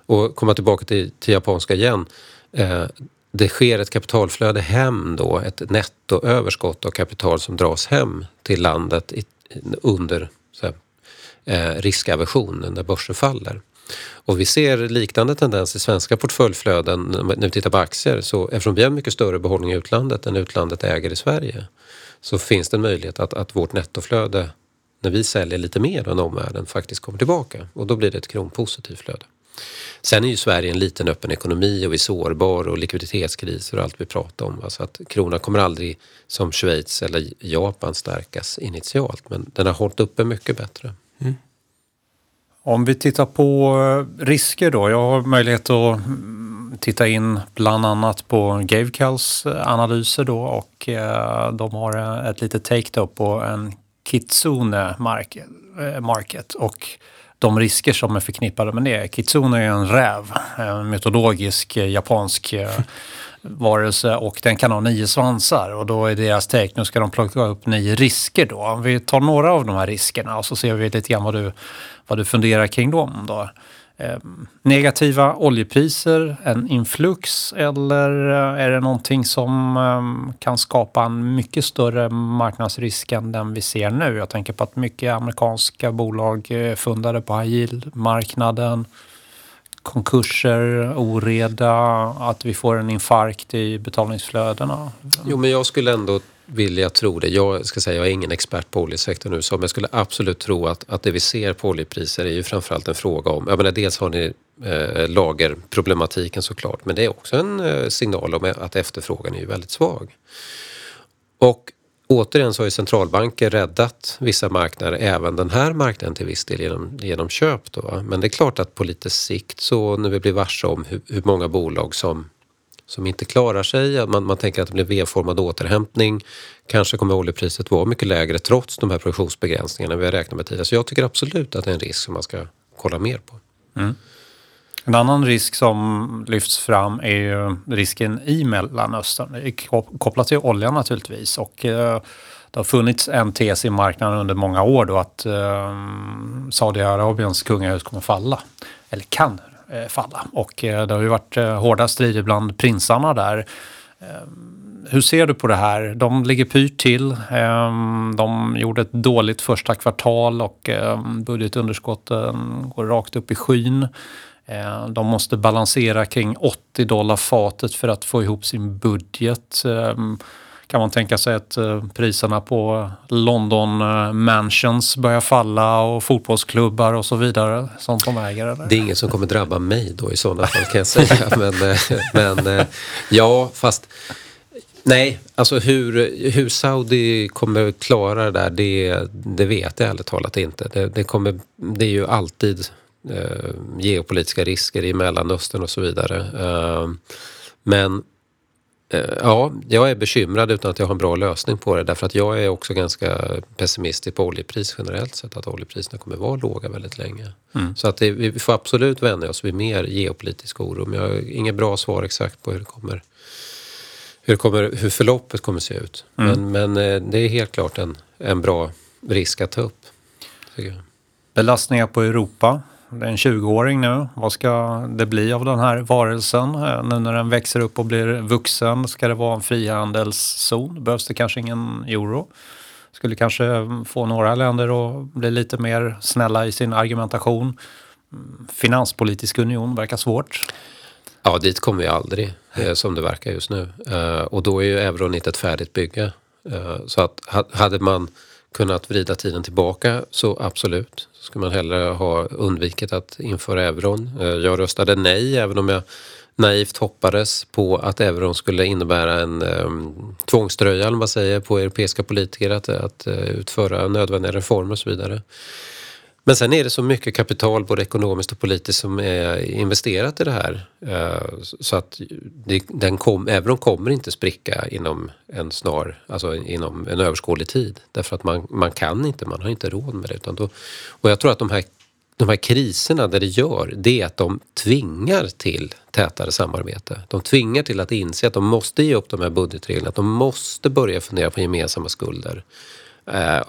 Och komma tillbaka till, till japanska igen. Eh, det sker ett kapitalflöde hem då, ett nettoöverskott av kapital som dras hem till landet i, under så här, eh, när börsen faller. Och vi ser liknande tendens i svenska portföljflöden när vi tittar på aktier. Så eftersom vi har mycket större behållning i utlandet än utlandet äger i Sverige så finns det en möjlighet att, att vårt nettoflöde när vi säljer lite mer än omvärlden faktiskt kommer tillbaka och då blir det ett kronpositivt flöde. Sen är ju Sverige en liten öppen ekonomi och vi är sårbar och likviditetskriser och allt vi pratar om. Alltså att kronan kommer aldrig som Schweiz eller Japan stärkas initialt men den har hållit uppe mycket bättre. Mm. Om vi tittar på eh, risker då. Jag har möjlighet att mm, titta in bland annat på Gavekals eh, analyser då och eh, de har ett litet take då på en Kitsune market, och de risker som är förknippade med det. Kitsune är en räv, en mytologisk japansk varelse och den kan ha nio svansar och då är deras take, nu ska de plocka upp nio risker då. Om vi tar några av de här riskerna och så ser vi lite grann vad du, vad du funderar kring dem då. Eh, negativa oljepriser, en influx eller eh, är det någonting som eh, kan skapa en mycket större marknadsrisk än den vi ser nu? Jag tänker på att mycket amerikanska bolag eh, är fundade på high yield-marknaden konkurser, oreda, att vi får en infarkt i betalningsflödena. Jo, men jag skulle ändå vilja tro det. Jag ska säga, jag är ingen expert på oljesektorn nu, så men jag skulle absolut tro att, att det vi ser på oljepriser är ju framförallt en fråga om, jag menar dels har ni eh, lagerproblematiken såklart, men det är också en eh, signal om att efterfrågan är ju väldigt svag. Och återigen så har ju centralbanker räddat vissa marknader, även den här marknaden till viss del genom, genom köp. Då. Men det är klart att på lite sikt så när vi blir varse om hur, hur många bolag som, som inte klarar sig, man, man tänker att det blir V-formad återhämtning, kanske kommer oljepriset vara mycket lägre trots de här produktionsbegränsningarna vi har räknat med tidigare. Så jag tycker absolut att det är en risk som man ska kolla mer på. Mm. En annan risk som lyfts fram är ju risken i Mellanöstern. Det kopplat till oljan naturligtvis. Och, eh, det har funnits en tes i marknaden under många år då att eh, Saudiarabiens kungahus kommer falla. Eller kan eh, falla. Och eh, det har ju varit eh, hårda strider bland prinsarna där. Eh, hur ser du på det här? De ligger pyrt till. Eh, de gjorde ett dåligt första kvartal och budgetunderskotten går rakt upp i skyn. Ehm, De måste balansera kring 80 dollar fatet för att få ihop sin budget. Ehm, Kan man tänka sig att eh, priserna på London eh, mansions börjar falla och fotbollsklubbar och så vidare som de äger? Eller? Det är ingen som kommer drabba mig då i sådana fall kan jag säga. Men, eh, men eh, ja, fast nej, alltså hur, hur Saudi kommer klara det där, det, det vet jag ärligt talat inte. Det, det, kommer, det är ju alltid eh, geopolitiska risker i Mellanöstern och så vidare. Eh, men eh, ja, jag är bekymrad utan att jag har en bra lösning på det därför att jag är också ganska pessimistisk på oljepris generellt sett att oljepriserna kommer vara låga väldigt länge. Så att det, vi får absolut vänja oss vid mer geopolitisk oro men jag har inget bra svar exakt på hur det kommer hur, det kommer, hur förloppet kommer se ut. Men, men eh, det är helt klart en, en bra risk att ta upp. Belastningar på Europa. Det är en 20-åring nu. Vad ska det bli av den här varelsen? Eh, nu när den växer upp och blir vuxen, ska det vara en frihandelszon? Behövs det kanske ingen euro? Skulle kanske få några länder att bli lite mer snälla i sin argumentation. Mm, finanspolitisk union verkar svårt. Ja, dit kommer vi aldrig eh, som det verkar just nu. Eh, och då är ju euron inte ett färdigt bygge. Så att hade man kunnat vrida tiden tillbaka så absolut. Så skulle man hellre ha undvikit att införa euron. Eh, jag röstade nej även om jag naivt hoppades på att euron skulle innebära en um, tvångströja eller vad man säger, på europeiska politiker att, att uh, utföra nödvändiga reformer och så vidare. Men sen är det så mycket kapital, både ekonomiskt och politiskt, som är investerat i det här. Eh, så att den kom, euron kommer inte spricka inom en snar, alltså inom en överskådlig tid. Därför att man, man kan inte, man har inte råd med det. Utan då, och jag tror att de här, de här kriserna, det det gör, det är att de tvingar till tätare samarbete. De tvingar till att inse att de måste ge upp de här budgetreglerna, att de måste börja fundera på gemensamma skulder eh,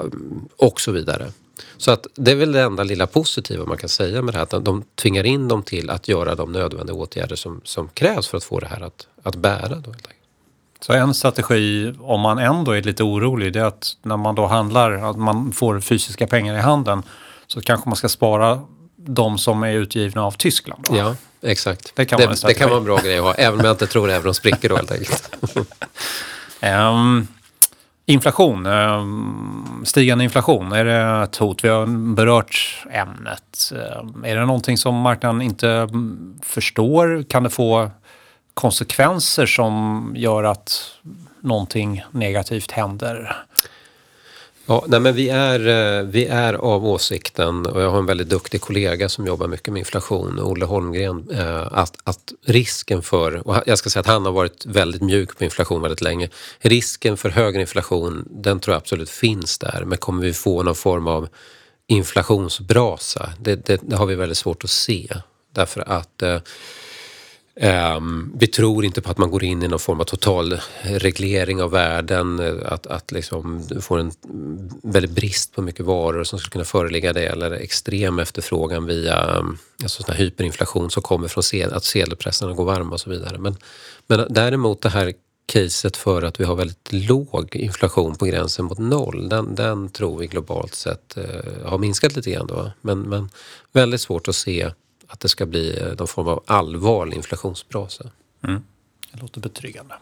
och så vidare. Så att det är väl det enda lilla positiva man kan säga med det här, att de tvingar in dem till att göra de nödvändiga åtgärder som, som krävs för att få det här att, att bära. Då, helt enkelt. Så en strategi, om man ändå är lite orolig, det är att när man då handlar, att man får fysiska pengar i handen, så kanske man ska spara de som är utgivna av Tyskland. Då. Ja, exakt. Det kan det, vara en det kan vara en bra grej att ha, även om jag inte tror euron spricker då helt enkelt. Ehm, inflation, ehm, stigande inflation, är det ett hot? Vi har berört ämnet. Ehm, är det någonting som marknaden inte mm, förstår? Kan det få konsekvenser som gör att någonting negativt händer? Ja, nej men vi, är, eh, vi är av åsikten, och jag har en väldigt duktig kollega som jobbar mycket med inflation, Olle Holmgren, eh, att, att risken för, och jag ska säga att han har varit väldigt mjuk på inflation väldigt länge, risken för högre inflation, den tror jag absolut finns där, men kommer vi få någon form av inflationsbrasa? Det, det, det har vi väldigt svårt att se, därför att eh, Um, vi tror inte på att man går in i någon form av total reglering av världen, eh, att, att liksom du får en väldigt brist på mycket varor som skulle kunna föreligga det eller extrem efterfrågan via ehm, alltså sån här hyperinflation som kommer från sed, att sedelpressarna går varma och så vidare. Men, men däremot det här caset för att vi har väldigt låg inflation på gränsen mot noll, den, den tror vi globalt sett uh, har minskat lite grann då. Men, men väldigt svårt att se att det ska bli eh, någon form av allvarlig inflationsbrasa. Det låter betryggande.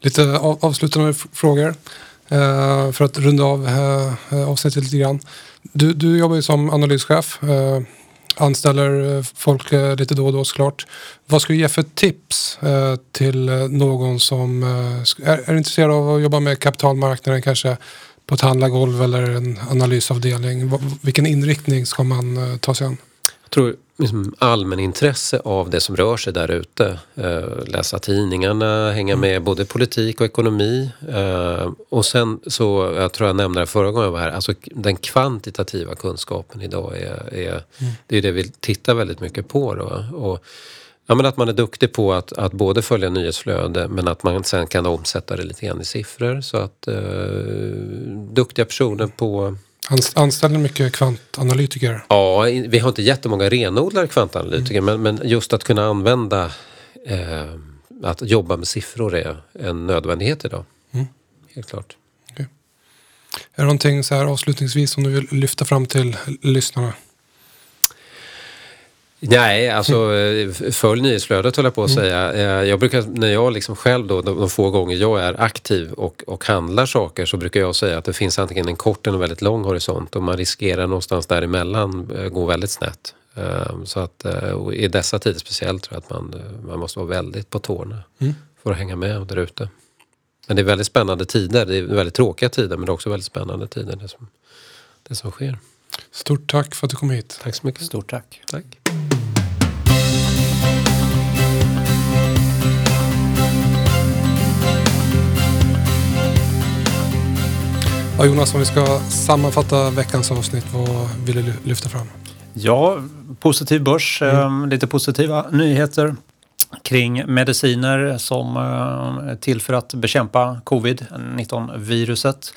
Lite av, avslutande frågor eh, för att runda av eh, avsnittet lite grann. Du, du jobbar ju som analyschef. Eh, anställer eh, folk eh, lite då och då såklart. Vad skulle du ge för tips eh, till eh, någon som eh, är, är intresserad av att jobba med kapitalmarknaden kanske på ett handlargolv eller en analysavdelning? Vilken inriktning ska man eh, ta sig an? Jag tror liksom allmänintresse av det som rör sig där ute. Eh, läsa tidningarna, hänga med både politik och ekonomi. Eh, och sen så, jag tror jag nämnde det förra gången jag var här, alltså den kvantitativa kunskapen idag är, är det är det vi tittar väldigt mycket på. Då. Och, ja, men att man är duktig på att, att både följa nyhetsflöde men att man sen kan omsätta det lite grann i siffror. Så att eh, duktiga personer på Anställer mycket kvantanalytiker. Ja, vi har inte jättemånga renodlade kvantanalytiker men, men just att kunna använda eh, att jobba med siffror är en nödvändighet idag. Helt klart. Är det någonting så här avslutningsvis som du vill lyfta fram till lyssnarna? Nej, alltså eh, följ nyhetsflödet höll jag på att säga. Eh, Jag brukar, när jag liksom själv då, de, få gånger jag är aktiv och, och handlar saker så brukar jag säga att det finns antingen en kort eller en väldigt lång horisont och man riskerar någonstans däremellan eh, gå väldigt snett. Så att i dessa tider speciellt tror jag att man, man måste vara väldigt på tårna för att hänga med där ute. Men det är väldigt spännande tider. Det är väldigt tråkiga tider men det är också väldigt spännande tider det som, det som sker. Stort tack för att du kom hit. Tack så mycket. Stort tack. Tack. Ja, Jonas, om vi ska sammanfatta veckans avsnitt, vad vill du ly- lyfta fram? Ja, positiv börs, eh, lite positiva nyheter kring mediciner som eh, är till för att bekämpa covid-19-viruset.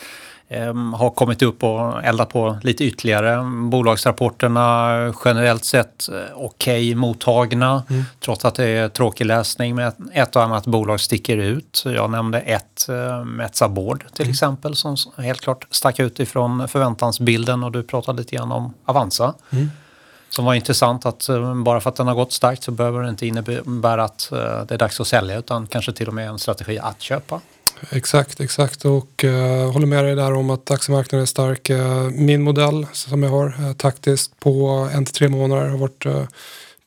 Eh, har kommit upp och eldat på lite ytterligare. Bolagsrapporterna generellt sett eh, okej mottagna trots att det är tråkig läsning med ett och annat bolag sticker ut. Jag nämnde ett, eh, Metsä Board till exempel som helt klart stack ut ifrån förväntansbilden och du pratade lite grann om Avanza. Som var intressant att eh, bara för att den har gått starkt så behöver det inte innebära att det är dags att sälja utan kanske till och med en strategi att köpa. Exakt, exakt. Och uh, håller med dig där om att aktiemarknaden är stark. Eh, min modell som jag har uh, taktiskt på en till tre månader har varit uh,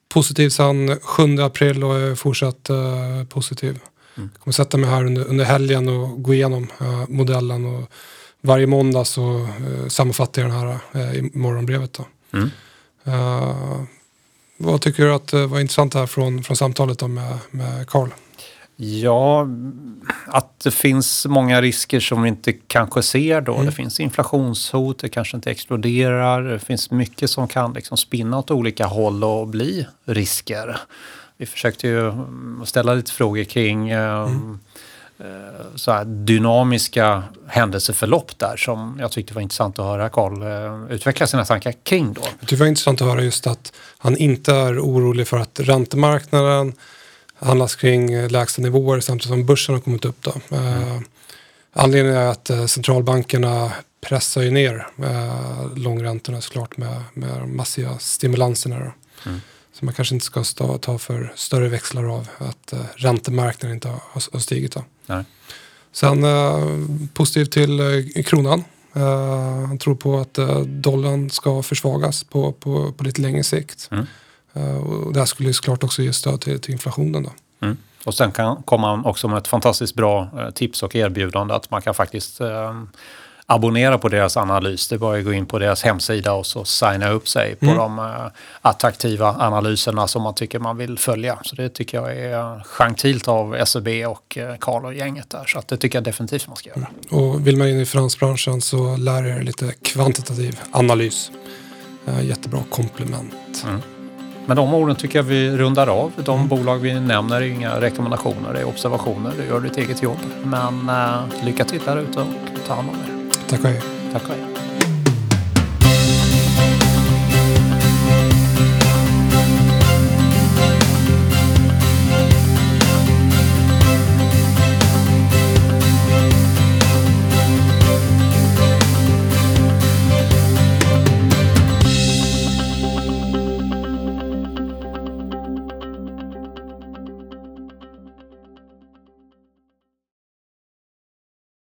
positiv sedan 7 april och är fortsatt uh, positiv. Jag kommer sätta mig här under, under helgen och gå igenom uh, modellen och varje måndag så uh, sammanfattar jag den här i morgonbrevet. Då. Mm. Vad tycker du att var intressant här från, från samtalet då med, med Carl? Ja, att det finns många risker som vi inte kanske ser då. Det finns inflationshot, det kanske inte exploderar. Det finns mycket som kan liksom spinna åt olika håll och bli risker. Vi försökte ju mm, ställa lite frågor kring eh, eh, så här dynamiska händelseförlopp där som jag tyckte var intressant att höra Carl eh, utveckla sina tankar kring då. Jag det var intressant att höra just att han inte är orolig för att räntemarknaden handlas kring lägsta nivåer samtidigt som börsen har kommit upp. Då. Eh, anledningen är att eh, centralbankerna pressar ju ner eh, långräntorna såklart med, med de massiva stimulanserna. Då. Så man kanske inte ska stå, ta för större växlar av att eh, räntemarknaden inte har, har stigit. Då. Nej. Sen eh, positivt till eh, kronan. Eh, han tror på att dollarn ska försvagas på, på, på lite längre sikt. Mm. Eh, och det här skulle såklart också ge stöd till, till inflationen. Då. Mm. Och sen kan, kommer han också med ett fantastiskt bra eh, tips och erbjudande att man kan faktiskt eh, abonnera på deras analys. Det är bara att gå in på deras hemsida och så signa upp sig på de eh, attraktiva analyserna som man tycker man vill följa. Så det tycker jag är gentilt av SEB och eh, Carl och gänget där. Så att det tycker jag definitivt man ska göra. Och vill man in i finansbranschen så lär er lite kvantitativ analys. Eh, jättebra komplement. Med de orden tycker jag vi rundar av. De bolag vi nämner är inga rekommendationer, det är observationer. Du gör ditt eget jobb. Men eh, lycka till där ute och ta hand om er. Tack och hej. Tack och hej.